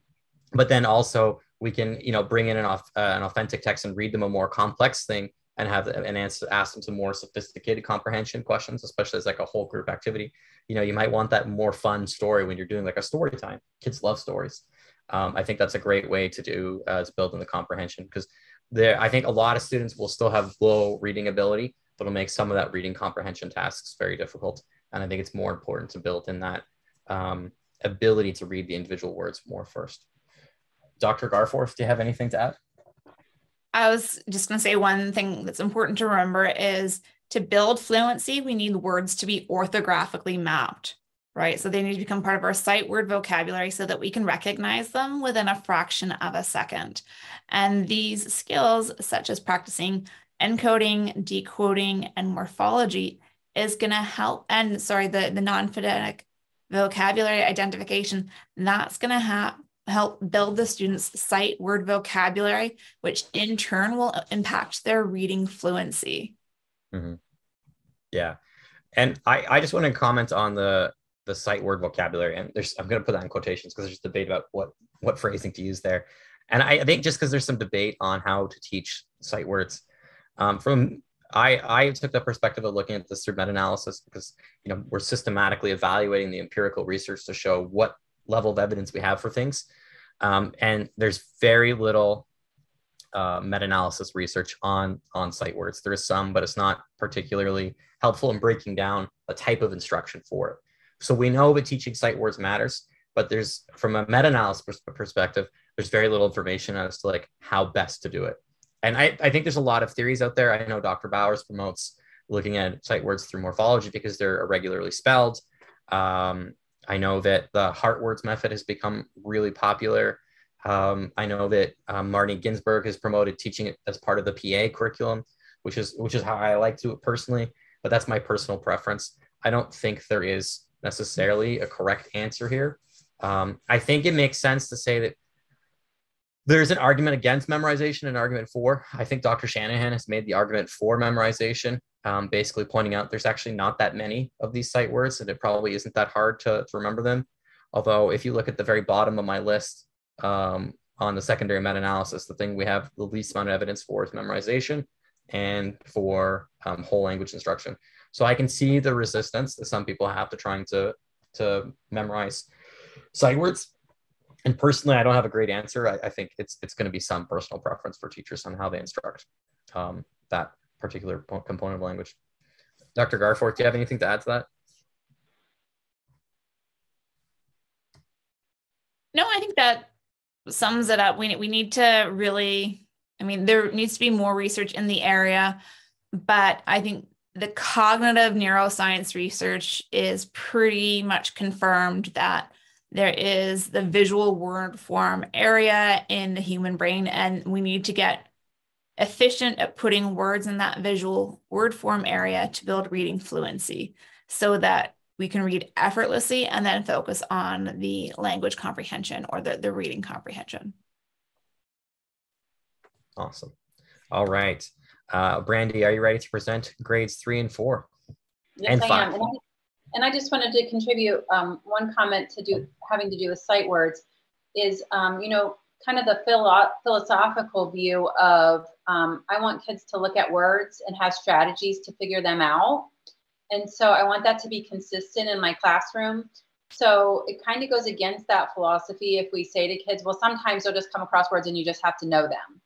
but then also we can, you know, bring in an, uh, an authentic text and read them a more complex thing and have an answer, ask them some more sophisticated comprehension questions, especially as like a whole group activity. You know, you might want that more fun story when you're doing like a story time. Kids love stories. Um, I think that's a great way to do uh, to build in the comprehension because there, I think a lot of students will still have low reading ability, but it'll make some of that reading comprehension tasks very difficult. And I think it's more important to build in that um, ability to read the individual words more first. Dr. Garforth, do you have anything to add? I was just going to say one thing that's important to remember is to build fluency, we need words to be orthographically mapped right? So they need to become part of our sight word vocabulary so that we can recognize them within a fraction of a second. And these skills, such as practicing encoding, decoding, and morphology, is going to help. And sorry, the, the non phonetic vocabulary identification, that's going to help build the students' sight word vocabulary, which in turn will impact their reading fluency. Mm-hmm. Yeah. And I, I just want to comment on the the sight word vocabulary. And there's I'm going to put that in quotations because there's debate about what what phrasing to use there. And I, I think just because there's some debate on how to teach sight words, um, from I I took the perspective of looking at this through meta-analysis because you know we're systematically evaluating the empirical research to show what level of evidence we have for things. Um, and there's very little uh, meta-analysis research on on sight words. There is some, but it's not particularly helpful in breaking down a type of instruction for it. So we know that teaching sight words matters, but there's from a meta-analysis perspective, there's very little information as to like how best to do it. And I, I think there's a lot of theories out there. I know Dr. Bowers promotes looking at sight words through morphology because they're irregularly spelled. Um, I know that the heart words method has become really popular. Um, I know that um, Marnie Ginsberg has promoted teaching it as part of the PA curriculum, which is which is how I like to do it personally. But that's my personal preference. I don't think there is necessarily a correct answer here. Um, I think it makes sense to say that there's an argument against memorization and argument for. I think Dr. Shanahan has made the argument for memorization, um, basically pointing out there's actually not that many of these sight words and it probably isn't that hard to, to remember them. Although, if you look at the very bottom of my list um, on the secondary meta analysis, the thing we have the least amount of evidence for is memorization and for um, whole language instruction. So I can see the resistance that some people have to trying to to memorize sight words. And personally, I don't have a great answer. I, I think it's it's going to be some personal preference for teachers on how they instruct um, that particular component of language. Dr. Garforth, do you have anything to add to that? No, I think that sums it up. We, we need to really, I mean, there needs to be more research in the area, but I think the cognitive neuroscience research is pretty much confirmed that there is the visual word form area in the human brain, and we need to get efficient at putting words in that visual word form area to build reading fluency so that we can read effortlessly and then focus on the language comprehension or the, the reading comprehension. Awesome. All right. Uh, Brandi, are you ready to present grades three and four? Yes, and I five. am. And I, and I, just wanted to contribute um, one comment to do having to do with sight words is, um, you know, kind of the philo- philosophical view of um, I want kids to look at words and have strategies to figure them out. And so I want that to be consistent in my classroom. So it kind of goes against that philosophy if we say to kids, well, sometimes they'll just come across words and you just have to know them.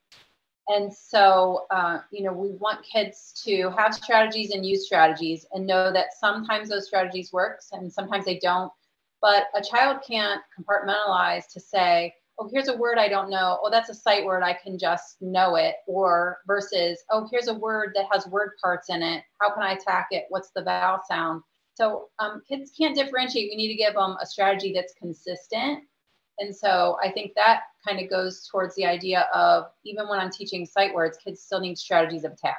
And so, uh, you know, we want kids to have strategies and use strategies and know that sometimes those strategies work and sometimes they don't. But a child can't compartmentalize to say, oh, here's a word I don't know. Oh, that's a sight word. I can just know it. Or versus, oh, here's a word that has word parts in it. How can I attack it? What's the vowel sound? So um, kids can't differentiate. We need to give them a strategy that's consistent. And so I think that kind of goes towards the idea of even when I'm teaching sight words, kids still need strategies of attack.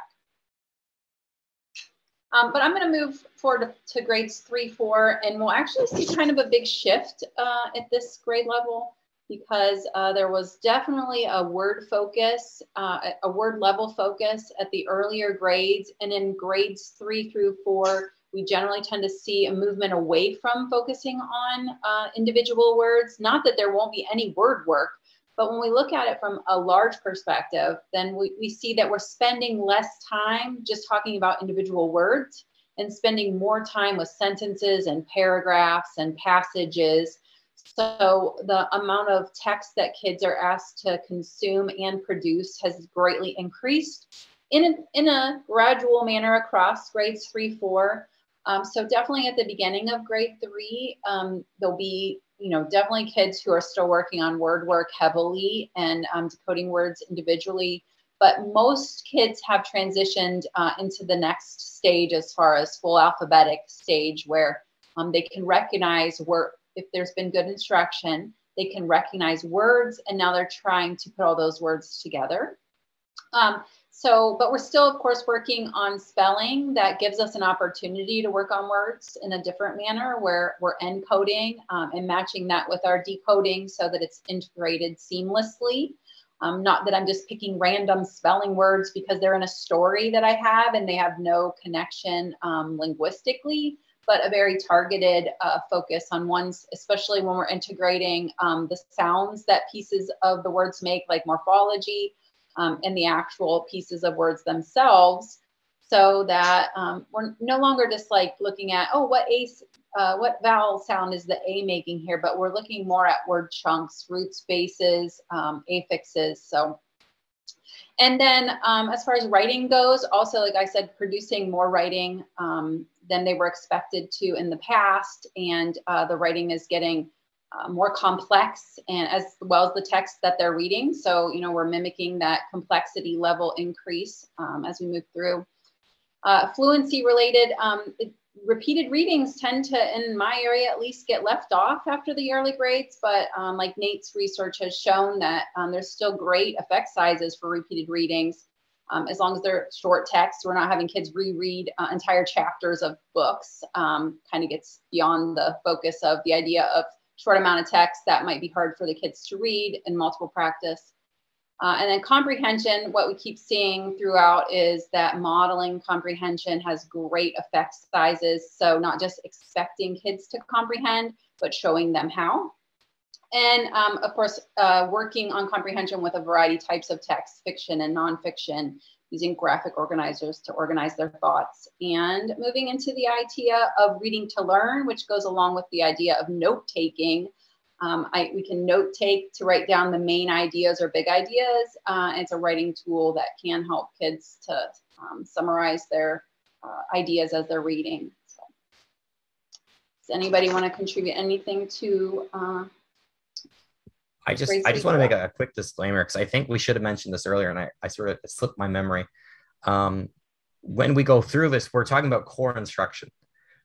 Um, but I'm going to move forward to, grades three, four, and we'll actually see kind of a big shift uh, at this grade level because uh, there was definitely a word focus, uh, a word level focus at the earlier grades. And in grades three through four, we generally tend to see a movement away from focusing on uh, individual words. Not that there won't be any word work, but when we look at it from a large perspective, then we, we see that we're spending less time just talking about individual words and spending more time with sentences and paragraphs and passages so the amount of text that kids are asked to consume and produce has greatly increased in a, in a gradual manner across grades three, four. Um, so definitely at the beginning of grade three, um, there'll be, you know, definitely kids who are still working on word work heavily and um, decoding words individually. But most kids have transitioned uh, into the next stage as far as full alphabetic stage where um, they can recognize word, if there's been good instruction, they can recognize words and now they're trying to put all those words together. So, but we're still, of course, working on spelling. That gives us an opportunity to work on words in a different manner where we're encoding um, and matching that with our decoding so that it's integrated seamlessly. Um, not that I'm just picking random spelling words because they're in a story that I have and they have no connection um, linguistically, but a very targeted uh, focus on ones, especially when we're integrating um, the sounds that pieces of the words make, like morphology, um, and the actual pieces of words themselves, so that um, we're no longer just like looking at, oh, what a, uh, what vowel sound is the a making here, but we're looking more at word chunks, root spaces, um, affixes. So and then um, as far as writing goes, also, like I said, producing more writing um, than they were expected to in the past. And uh, the writing is getting uh, more complex and as well as the text that they're reading. So, you know, we're mimicking that complexity level increase um, as we move through. Uh, fluency related, um, it, repeated readings tend to, in my area at least, get left off after the early grades. But um, like Nate's research has shown that um, there's still great effect sizes for repeated readings. Um, as long as they're short texts, we're not having kids reread uh, entire chapters of books. Um, kind of gets beyond the focus of the idea of short amount of text that might be hard for the kids to read and multiple practice. Uh, and then comprehension, what we keep seeing throughout is that modeling comprehension has great effect sizes. So not just expecting kids to comprehend, but showing them how. And um, of course, uh, working on comprehension with a variety types of text, fiction and nonfiction, using graphic organizers to organize their thoughts. And moving into the idea of reading to learn, which goes along with the idea of note taking Um, I, we can note take to write down the main ideas or big ideas. Uh, it's a writing tool that can help kids to um, summarize their uh, ideas as they're reading. So, does anybody want to contribute anything to? Uh, I just I just want to make a, quick disclaimer because I think we should have mentioned this earlier, and I, I sort of slipped my memory. Um, when we go through this, we're talking about core instruction.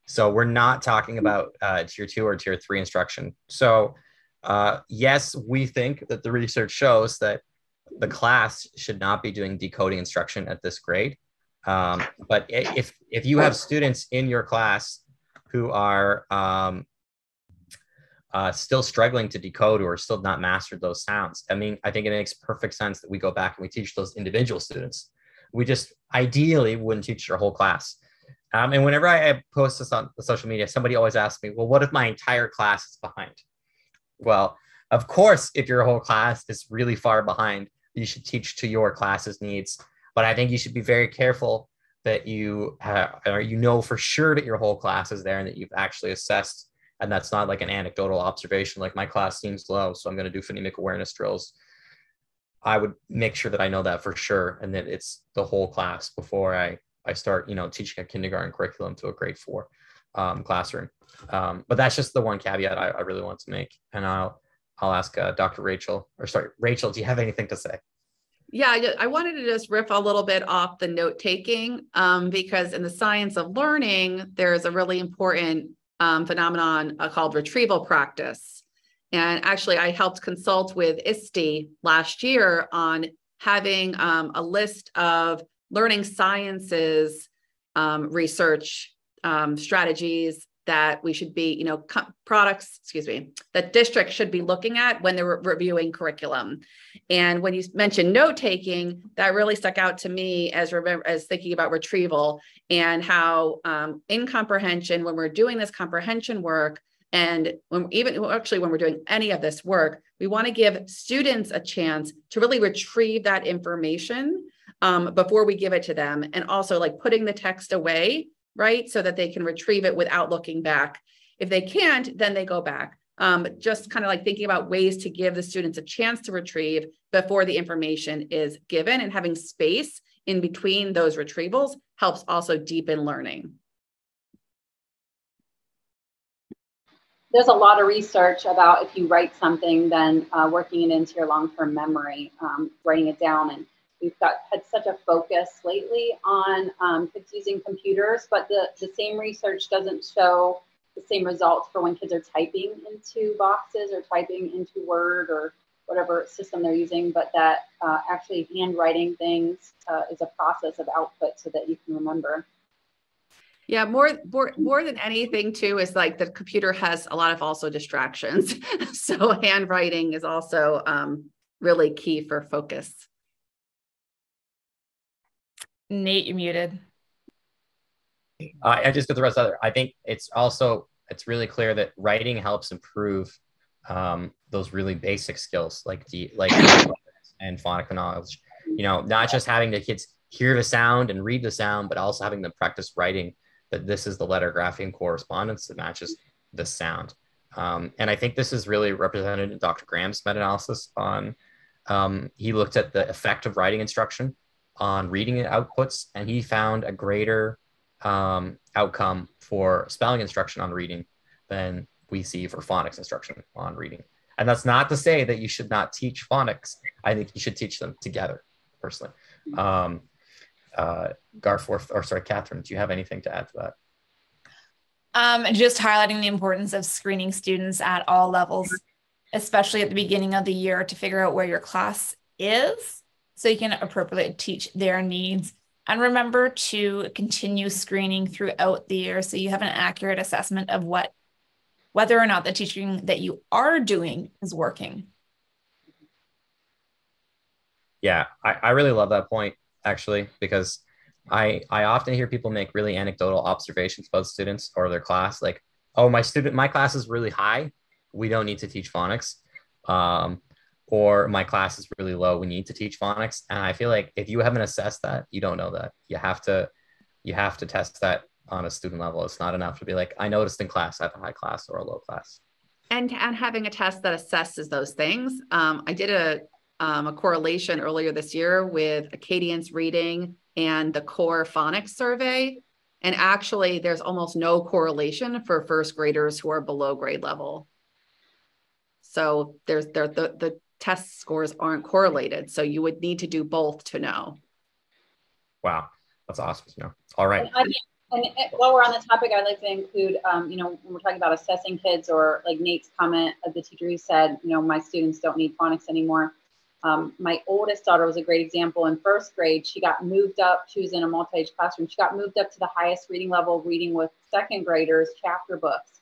So we're not talking about uh, tier two or tier three instruction. So uh, yes, we think that the research shows that the class should not be doing decoding instruction at this grade. Um, but if if you have students in your class who are um, uh, still struggling to decode or still not mastered those sounds, I mean, I think it makes perfect sense that we go back and we teach those individual students. We just ideally wouldn't teach your whole class. Um, and whenever I, post this on the social media, somebody always asks me, well, what if my entire class is behind? Well, of course, if your whole class is really far behind, you should teach to your class's needs. But I think you should be very careful that you have, or you know for sure that your whole class is there and that you've actually assessed. And that's not like an anecdotal observation, like my class seems low, so I'm going to do phonemic awareness drills. I would make sure that I know that for sure and that it's the whole class before I I start, you know, teaching a kindergarten curriculum to a grade four um, classroom. Um, but that's just the one caveat I, I, really want to make. And I'll I'll ask uh, Dr. Rachel, or sorry, Rachel, do you have anything to say? Yeah, I wanted to just riff a little bit off the note taking um, because in the science of learning, there's a really important um, phenomenon uh, called retrieval practice. And actually, I helped consult with ISTE last year on having um, a list of learning sciences um, research um, strategies that we should be, you know, co- products, excuse me, that districts should be looking at when they're re- reviewing curriculum. And when you mentioned note taking, that really stuck out to me as remember as thinking about retrieval and how um, in comprehension, when we're doing this comprehension work, and when even actually when we're doing any of this work, we want to give students a chance to really retrieve that information um, before we give it to them. And also like putting the text away, right? So that they can retrieve it without looking back. If they can't, then they go back. Um, just kind of like thinking about ways to give the students a chance to retrieve before the information is given and having space in between those retrievals helps also deepen learning. There's a lot of research about if you write something, then uh, working it into your long-term memory, um, writing it down and we've got had such a focus lately on um, kids using computers, but the, the same research doesn't show the same results for when kids are typing into boxes or typing into Word or whatever system they're using, but that uh, actually handwriting things uh, is a process of output so that you can remember. Yeah, more, more more than anything too is like the computer has a lot of also distractions. so handwriting is also um, really key for focus. Nate, you're muted. Uh, I just got the rest of it. I think it's also it's really clear that writing helps improve um, those really basic skills like the like and phonic knowledge. You know, not just having the kids hear the sound and read the sound, but also having them practice writing that this is the letter grapheme correspondence that matches the sound. Um, and I think this is really represented in Dr. Graham's meta-analysis on. Um, he looked at the effect of writing instruction on reading outputs, and he found a greater um, outcome for spelling instruction on reading than we see for phonics instruction on reading. And that's not to say that you should not teach phonics. I think you should teach them together, personally. Um, uh, Garforth, or sorry, Kathryn, do you have anything to add to that? Um, just highlighting the importance of screening students at all levels, especially at the beginning of the year to figure out where your class is so you can appropriately teach their needs. And remember to continue screening throughout the year so you have an accurate assessment of what whether or not the teaching that you are doing is working. Yeah, I, I really love that point actually, because I I often hear people make really anecdotal observations about students or their class, like, oh, my student, my class is really high. We don't need to teach phonics. Um, or my class is really low we need to teach phonics and i feel like if you haven't assessed that you don't know that you have to you have to test that on a student level it's not enough to be like i noticed in class i have a high class or a low class and and having a test that assesses those things. Um, I did a um, a correlation earlier this year with Acadience reading and the core phonics survey. And actually, there's almost no correlation for first graders who are below grade level. So there's there the, the test scores aren't correlated. So you would need to do both to know. Wow, that's awesome to know. All right. And, and while we're on the topic, I'd like to include, um, you know, when we're talking about assessing kids or like Nate's comment of the teacher who said, you know, my students don't need phonics anymore. Um, my oldest daughter was a great example. In first grade, she got moved up. She was in a multi-age classroom. She got moved up to the highest reading level, reading with second graders chapter books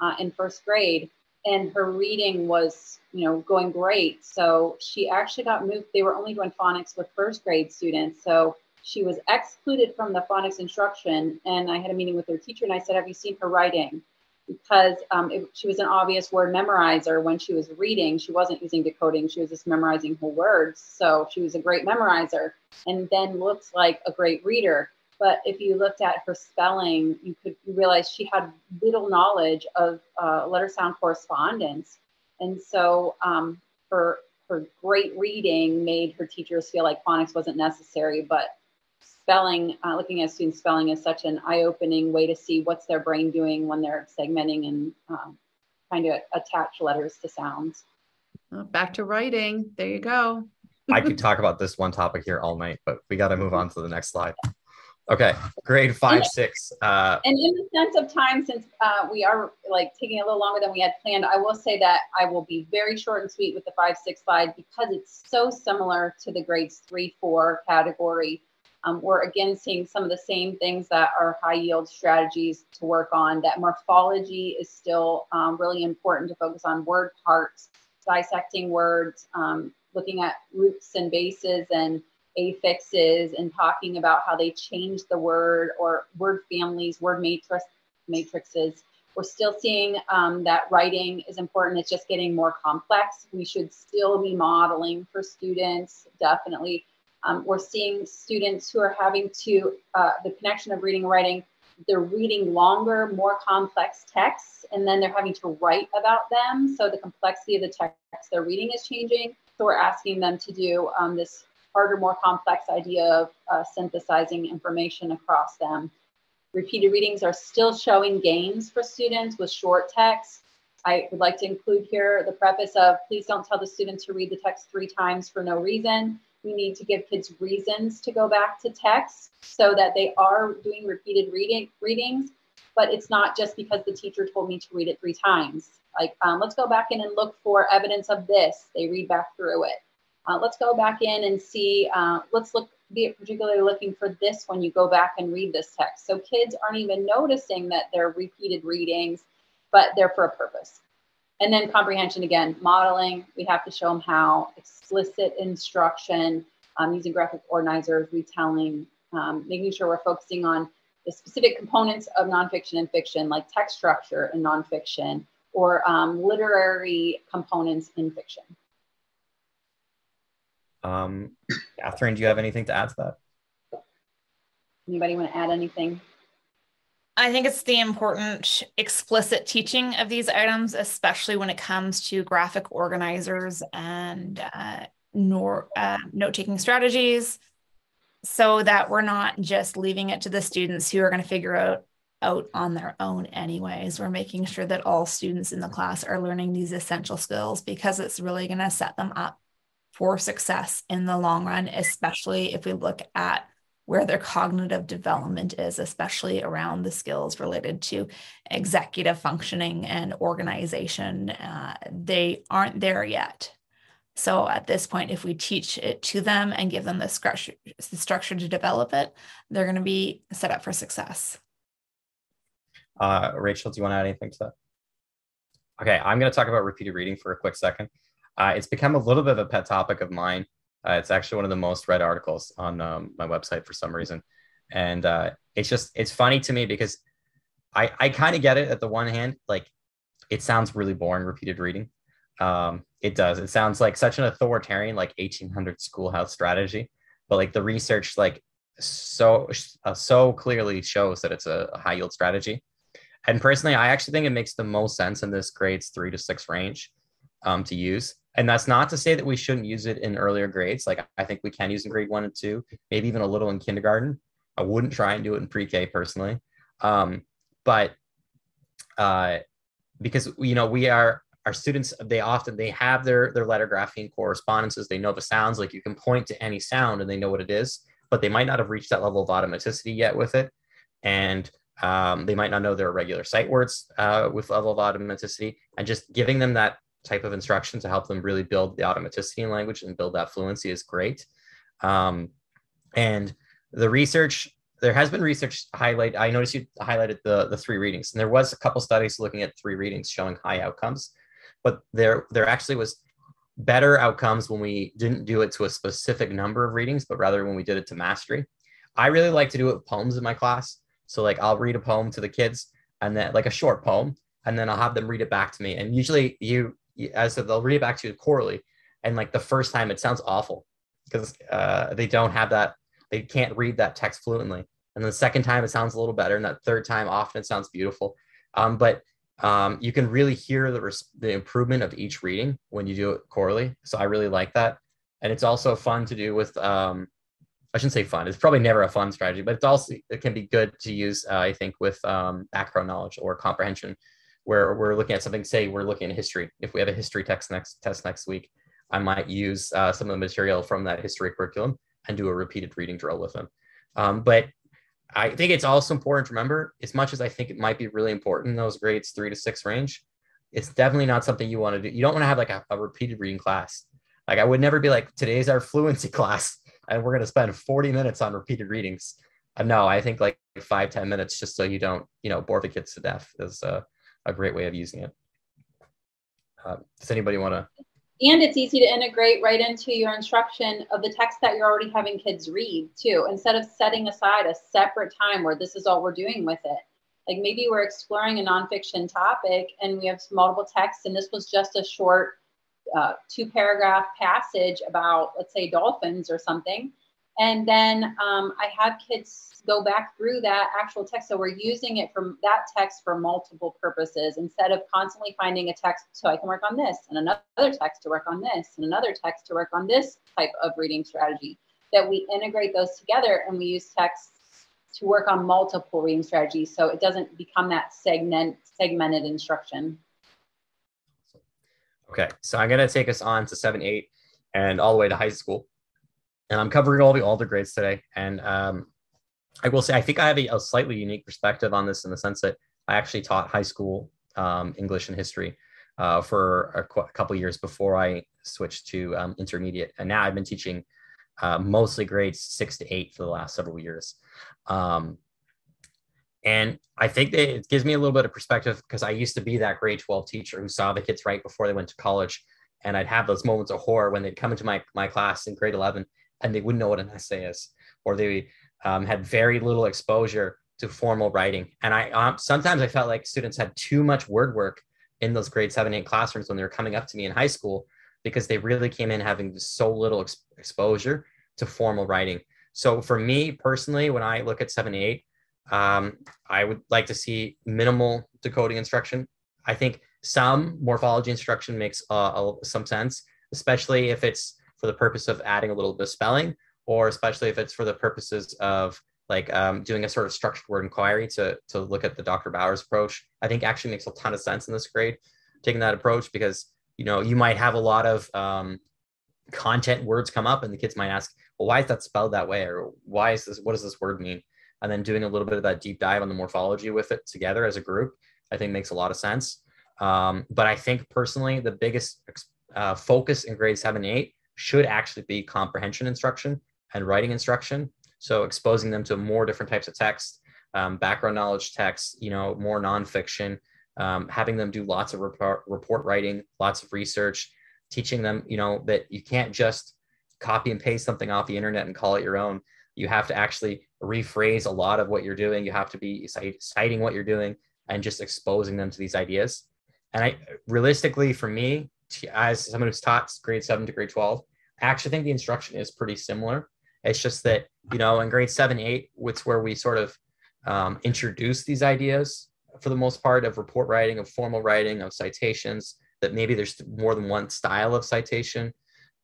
uh, in first grade, and her reading was, you know, going great. So she actually got moved. They were only doing phonics with first grade students, so she was excluded from the phonics instruction. And I had a meeting with her teacher, and I said, "Have you seen her writing?" because um, it, she was an obvious word memorizer when she was reading. She wasn't using decoding, she was just memorizing her words. So she was a great memorizer and then looks like a great reader. But if you looked at her spelling, you could you realize she had little knowledge of uh, letter sound correspondence. And so um, her, her great reading made her teachers feel like phonics wasn't necessary, but spelling, uh, looking at students' spelling is such an eye-opening way to see what's their brain doing when they're segmenting and um, trying to attach letters to sounds. back to writing. There you go. I could talk about this one topic here all night, but we got to move on to the next slide. Okay, grade five, six. Uh, and in the sense of time, since uh, we are like taking a little longer than we had planned, I will say that I will be very short and sweet with the five, six slide because it's so similar to the grades three, four category. Um, we're again seeing some of the same things that are high yield strategies to work on. That morphology is still um, really important to focus on word parts, dissecting words, um, looking at roots and bases and affixes, and talking about how they change the word or word families, word matrix, matrices. We're still seeing um, that writing is important. It's just getting more complex. We should still be modeling for students, definitely um, we're seeing students who are having to, uh, the connection of reading and writing, they're reading longer, more complex texts, and then they're having to write about them. So the complexity of the text they're reading is changing. So we're asking them to do um, this harder, more complex idea of uh, synthesizing information across them. Repeated readings are still showing gains for students with short text. I would like to include here the preface of please don't tell the students to read the text three times for no reason. We need to give kids reasons to go back to text so that they are doing repeated reading readings. But it's not just because the teacher told me to read it three times. Like, um, let's go back in and look for evidence of this. They read back through it. Uh, let's go back in and see. Uh, let's look. Be particularly looking for this when you go back and read this text. So kids aren't even noticing that they're repeated readings, but they're for a purpose. And then comprehension again, modeling, we have to show them how, explicit instruction, um, using graphic organizers, retelling, um, making sure we're focusing on the specific components of nonfiction and fiction, like text structure in nonfiction, or um, literary components in fiction. Um, Kathryn, do you have anything to add to that? Anybody want to add anything? I think it's the important explicit teaching of these items, especially when it comes to graphic organizers and uh, nor, uh, note taking strategies, so that we're not just leaving it to the students who are going to figure out out on their own anyways. We're making sure that all students in the class are learning these essential skills because it's really going to set them up for success in the long run, especially if we look at where their cognitive development is, especially around the skills related to executive functioning and organization. Uh, they aren't there yet. So at this point, if we teach it to them and give them the structure, the structure to develop it, they're going to be set up for success. Uh, Rachel, do you want to add anything to that? Okay, I'm going to talk about repeated reading for a quick second. Uh, it's become a little bit of a pet topic of mine uh, it's actually one of the most read articles on um, my website for some reason, and uh, it's just it's funny to me because I I kind of get it at the one hand, like it sounds really boring repeated reading. Um, it does. It sounds like such an authoritarian, like 1800 schoolhouse strategy, but like the research, like so uh, so clearly shows that it's a, a high yield strategy. And personally, I actually think it makes the most sense in this grades three to six range um, to use. And that's not to say that we shouldn't use it in earlier grades. Like I think we can use in grade one and two, maybe even a little in kindergarten. I wouldn't try and do it in pre-K personally. Um, but uh, because you know we are our students they often they have their their letter grapheme correspondences they know the sounds like you can point to any sound and they know what it is but they might not have reached that level of automaticity yet with it and um, they might not know their regular sight words uh, with level of automaticity and just giving them that type of instruction to help them really build the automaticity in language and build that fluency is great. Um, and the research there has been research highlight i noticed you highlighted the the three readings and there was a couple studies looking at three readings showing high outcomes but there there actually was better outcomes when we didn't do it to a specific number of readings but rather when we did it to mastery. I really like to do it with poems in my class. So like i'll read a poem to the kids and then like a short poem and then i'll have them read it back to me. And usually you as so they'll read it back to you chorally and like the first time it sounds awful because uh, they don't have that they can't read that text fluently. And the second time, it sounds a little better. And that third time, often it sounds beautiful. Um, but um, you can really hear the, res- the improvement of each reading when you do it chorally. So I really like that. And it's also fun to do with, um, I shouldn't say fun. It's probably never a fun strategy, but it's also, it can be good to use, uh, I think, with um, background knowledge or comprehension, where we're looking at something, say we're looking at history. If we have a history text next test next week, I might use uh, some of the material from that history curriculum and do a repeated reading drill with them. Um, but I think it's also important to remember, as much as I think it might be really important in those grades three to six range, it's definitely not something you want to do. You don't want to have like a, a repeated reading class. Like I would never be like, today's our fluency class and we're going to spend 40 minutes on repeated readings. Uh, no, I think like five ten minutes just so you don't, you know, bore the kids to death is a, a great way of using it. Uh, does anybody want to and it's easy to integrate right into your instruction of the text that you're already having kids read too instead of setting aside a separate time where this is all we're doing with it. Like maybe we're exploring a nonfiction topic and we have multiple texts and this was just a short uh, two paragraph passage about let's say dolphins or something and then um, i have kids go back through that actual text. So we're using it from that text for multiple purposes instead of constantly finding a text so I can work on this and another text to work on this and another text to work on this type of reading strategy. That we integrate those together and we use text to work on multiple reading strategies so it doesn't become that segment segmented instruction. Okay, so I'm gonna take us on to seven, eight, and all the way to high school. And I'm covering all the older grades today. And um, I will say, I think I have a, a, slightly unique perspective on this in the sense that I actually taught high school um, English and history uh, for a, qu- couple years before I switched to um, intermediate. And now I've been teaching uh, mostly grades six to eight for the last several years. Um, and I think that it gives me a little bit of perspective because I used to be that grade 12 teacher who saw the kids right before they went to college. And I'd have those moments of horror when they'd come into my, my class in grade 11 and they wouldn't know what an essay is, or they um, had very little exposure to formal writing. And I um, sometimes I felt like students had too much word work in those grade seven, eight classrooms when they were coming up to me in high school because they really came in having so little ex- exposure to formal writing. So for me personally, when I look at seven, eight, um, I would like to see minimal decoding instruction. I think some morphology instruction makes uh, some sense, especially if it's for the purpose of adding a little bit of spelling or especially if it's for the purposes of like um, doing a sort of structured word inquiry to, to look at the Dr. Bowers approach, I think actually makes a ton of sense in this grade, taking that approach because, you know, you might have a lot of um, content words come up and the kids might ask, well, why is that spelled that way? Or why is this, what does this word mean? And then doing a little bit of that deep dive on the morphology with it together as a group, I think makes a lot of sense. Um, but I think personally, the biggest uh, focus in grade seven, eight should actually be comprehension instruction and writing instruction. So exposing them to more different types of text, um, background knowledge text, you know, more nonfiction, um, having them do lots of report, report writing, lots of research, teaching them, you know, that you can't just copy and paste something off the internet and call it your own. You have to actually rephrase a lot of what you're doing. You have to be citing what you're doing and just exposing them to these ideas. And I realistically, for me, as someone who's taught grade seven to grade 12, I actually think the instruction is pretty similar. It's just that, you know, in grade seven, eight, it's where we sort of um, introduce these ideas for the most part of report writing, of formal writing, of citations, that maybe there's more than one style of citation,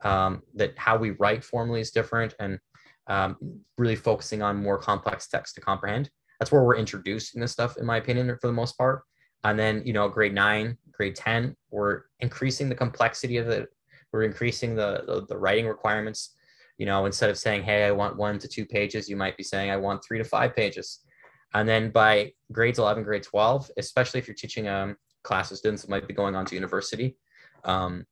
um, that how we write formally is different, and um, really focusing on more complex text to comprehend. That's where we're introducing this stuff, in my opinion, for the most part. And then, you know, grade nine, grade 10, we're increasing the complexity of it. We're increasing the, the, the writing requirements. You know, instead of saying, hey, I want one to two pages, you might be saying, I want three to five pages. And then by grades 11, grade 12, especially if you're teaching um, class of students that might be going on to university, um,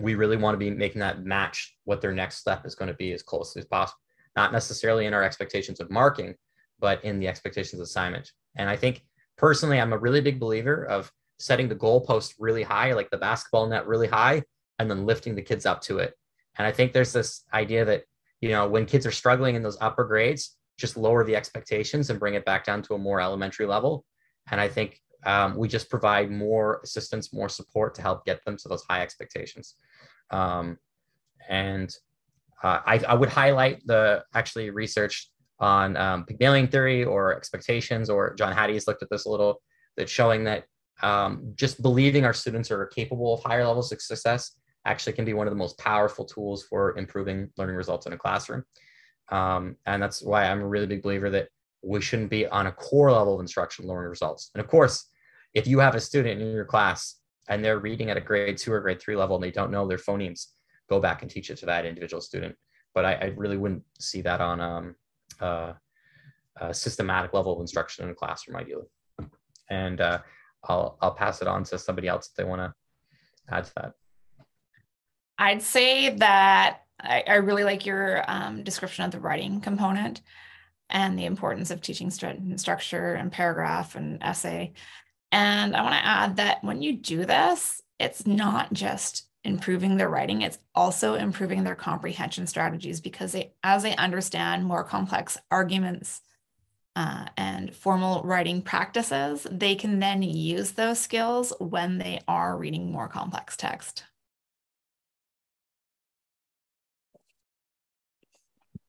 we really want to be making that match what their next step is going to be as closely as possible. Not necessarily in our expectations of marking, but in the expectations of assignment. And I think personally, I'm a really big believer of setting the goalpost really high, like the basketball net really high, and then lifting the kids up to it. And I think there's this idea that, you know, when kids are struggling in those upper grades, just lower the expectations and bring it back down to a more elementary level. And I think um, we just provide more assistance, more support to help get them to those high expectations. Um, and uh, I, I, would highlight the actually research on um, Pygmalion theory or expectations, or John Hattie has looked at this a little, that's showing that um, just believing our students are capable of higher levels of success actually can be one of the most powerful tools for improving learning results in a classroom. Um, and that's why I'm a really big believer that we shouldn't be on a core level of instruction learning results. And of course, if you have a student in your class and they're reading at a grade two or grade three level and they don't know their phonemes, go back and teach it to that individual student. But I, I really wouldn't see that on um, uh, a systematic level of instruction in a classroom, ideally. And uh, I'll I'll pass it on to somebody else if they want to add to that. I'd say that I, I really like your um, description of the writing component and the importance of teaching st- structure and paragraph and essay. And I want to add that when you do this, it's not just improving their writing, it's also improving their comprehension strategies because they, as they understand more complex arguments uh, and formal writing practices, they can then use those skills when they are reading more complex text.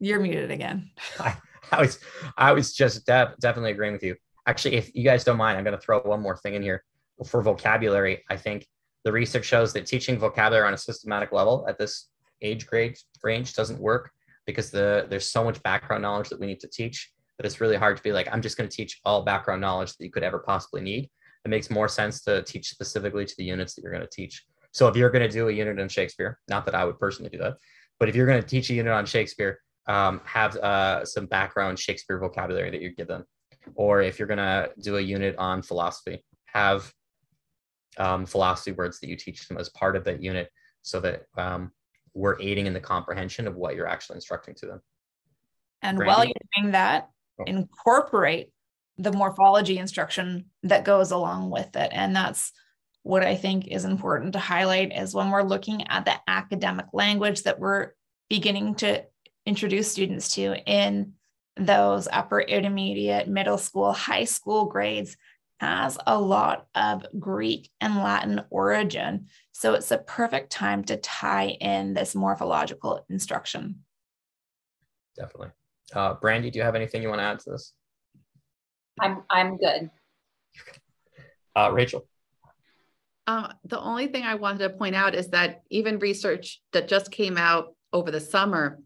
You're muted again. I, I was I was just de- definitely agreeing with you. Actually, if you guys don't mind, I'm going to throw one more thing in here for vocabulary. I think the research shows that teaching vocabulary on a systematic level at this age grade range doesn't work because the there's so much background knowledge that we need to teach that it's really hard to be like I'm just going to teach all background knowledge that you could ever possibly need. It makes more sense to teach specifically to the units that you're going to teach. So if you're going to do a unit on Shakespeare, not that I would personally do that, but if you're going to teach a unit on Shakespeare, um, have uh, some background Shakespeare vocabulary that you give them. Or if you're going to do a unit on philosophy, have um, philosophy words that you teach them as part of that unit so that um, we're aiding in the comprehension of what you're actually instructing to them. And Brandi? while you're doing that, oh. incorporate the morphology instruction that goes along with it. And that's what I think is important to highlight is when we're looking at the academic language that we're beginning to introduce students to in those upper intermediate, middle school, high school grades has a lot of Greek and Latin origin. So it's a perfect time to tie in this morphological instruction. Definitely. Uh, Brandi, do you have anything you want to add to this? I'm I'm good. Uh, Rachel. Um, the only thing I wanted to point out is that even research that just came out over the summer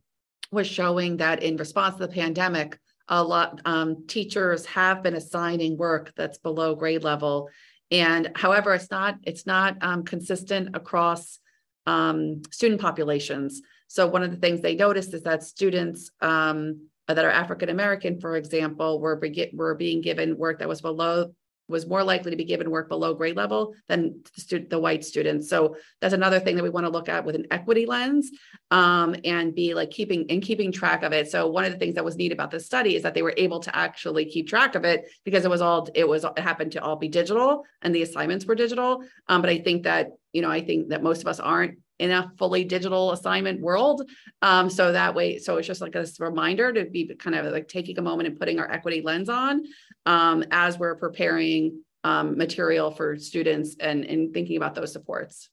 was showing that in response to the pandemic, a lot um, teachers have been assigning work that's below grade level, and however, it's not it's not um, consistent across um, student populations. So one of the things they noticed is that students um, that are African American, for example, were, were being given work that was below was more likely to be given work below grade level than the, the white students. So that's another thing that we want to look at with an equity lens um, and be like keeping and keeping track of it. So one of the things that was neat about this study is that they were able to actually keep track of it because it was all it was it happened to all be digital and the assignments were digital. Um, but I think that you know I think that most of us aren't in a fully digital assignment world. Um, so that way, so it's just like a reminder to be kind of like taking a moment and putting our equity lens on um, as we're preparing um, material for students and, and thinking about those supports.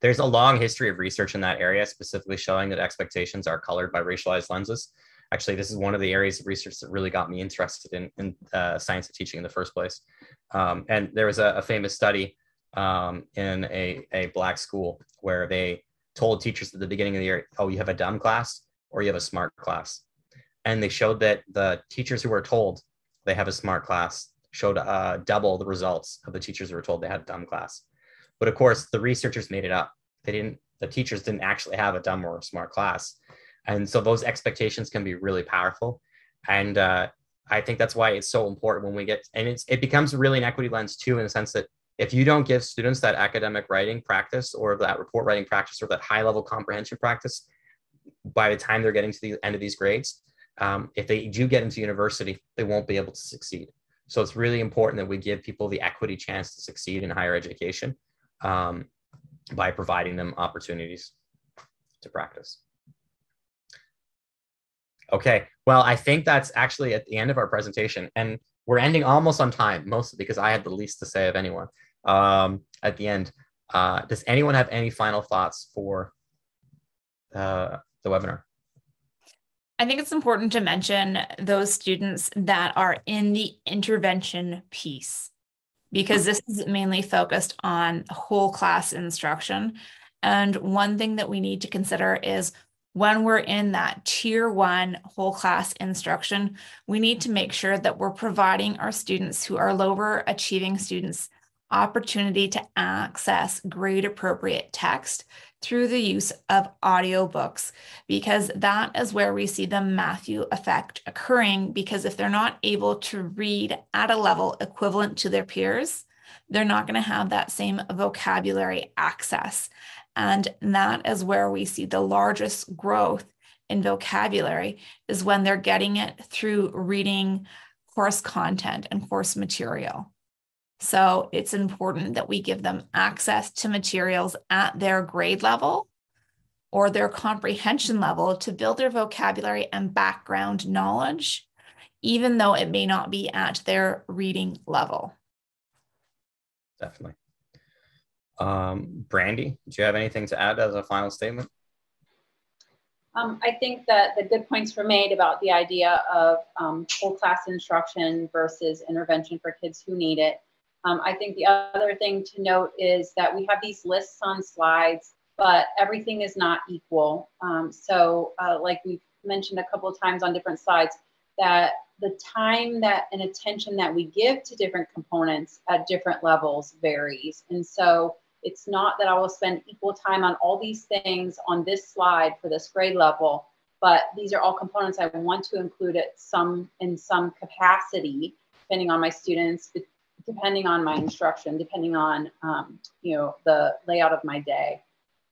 There's a long history of research in that area, specifically showing that expectations are colored by racialized lenses. Actually, this is one of the areas of research that really got me interested in, in uh, science of teaching in the first place. Um, and there was a, a famous study um, in a, a black school where they told teachers at the beginning of the year, oh, you have a dumb class or you have a smart class. And they showed that the teachers who were told they have a smart class showed uh, double the results of the teachers who were told they had a dumb class. But of course, the researchers made it up. They didn't, the teachers didn't actually have a dumb or a smart class. And so those expectations can be really powerful. And uh, I think that's why it's so important when we get, and it's, it becomes really an equity lens too, in the sense that if you don't give students that academic writing practice or that report writing practice or that high level comprehension practice, by the time they're getting to the end of these grades, um, if they do get into university, they won't be able to succeed. So it's really important that we give people the equity chance to succeed in higher education um, by providing them opportunities to practice. Okay, well, I think that's actually at the end of our presentation, and we're ending almost on time, mostly because I had the least to say of anyone um, at the end. Uh, does anyone have any final thoughts for uh, the webinar? I think it's important to mention those students that are in the intervention piece because this is mainly focused on whole class instruction. And one thing that we need to consider is when we're in that tier one whole class instruction, we need to make sure that we're providing our students who are lower achieving students opportunity to access grade appropriate text through the use of audiobooks because that is where we see the Matthew effect occurring because if they're not able to read at a level equivalent to their peers, they're not going to have that same vocabulary access. And that is where we see the largest growth in vocabulary is when they're getting it through reading course content and course material. So it's important that we give them access to materials at their grade level or their comprehension level to build their vocabulary and background knowledge, even though it may not be at their reading level. Definitely. Um, Brandi, do you have anything to add as a final statement? Um, I think that the good points were made about the idea of um, class instruction versus intervention for kids who need it. Um, I think the other thing to note is that we have these lists on slides, but everything is not equal. Um, so uh, like we've mentioned a couple of times on different slides, that the time that and attention that we give to different components at different levels varies. And so it's not that I will spend equal time on all these things on this slide for this grade level, but these are all components I want to include at some in some capacity, depending on my students, depending on my instruction, depending on um, you know the layout of my day,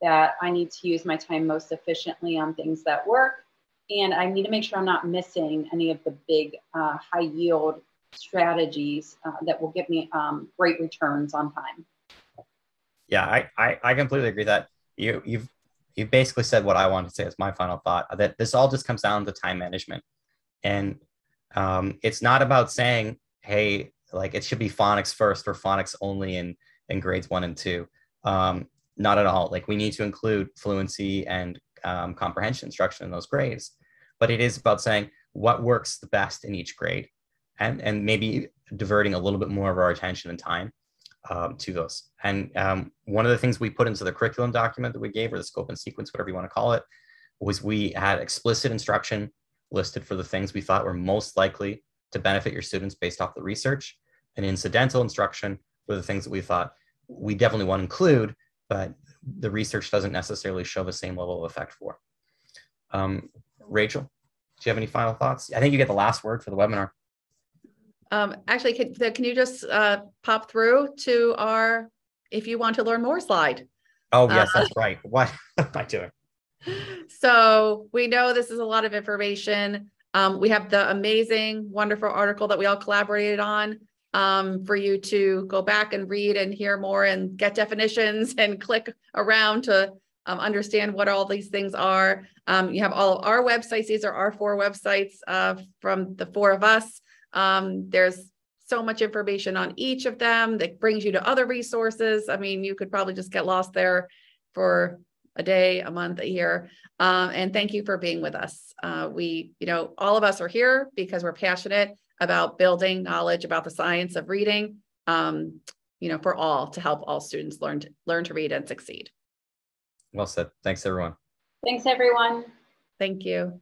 that I need to use my time most efficiently on things that work, and I need to make sure I'm not missing any of the big uh, high yield strategies uh, that will give me um, great returns on time. Yeah, I, I, I completely agree that you you've you basically said what I wanted to say as my final thought that this all just comes down to time management, and um, it's not about saying, hey, like it should be phonics first or phonics only in in grades one and two. Um, not at all. Like we need to include fluency and um, comprehension instruction in those grades. But it is about saying what works the best in each grade and and maybe diverting a little bit more of our attention and time um, to those and um, one of the things we put into the curriculum document that we gave or the scope and sequence whatever you want to call it was we had explicit instruction listed for the things we thought were most likely to benefit your students based off the research. And incidental instruction were the things that we thought we definitely want to include, but the research doesn't necessarily show the same level of effect for. Um, Rachel, do you have any final thoughts? I think you get the last word for the webinar. Um, actually, can, can you just uh, pop through to our if you want to learn more slide? Oh, yes, uh, that's right. What am I doing? So we know this is a lot of information. Um, we have the amazing, wonderful article that we all collaborated on um, for you to go back and read and hear more and get definitions and click around to um, understand what all these things are. Um, you have all of our websites. These are our four websites uh, from the four of us. Um, there's so much information on each of them that brings you to other resources. I mean, you could probably just get lost there for a day, a month, a year. Um, and thank you for being with us. Uh, we, you know, all of us are here because we're passionate about building knowledge about the science of reading, um, you know, for all to help all students learn to learn to read and succeed. Well said. Thanks, everyone. Thanks, everyone. Thank you.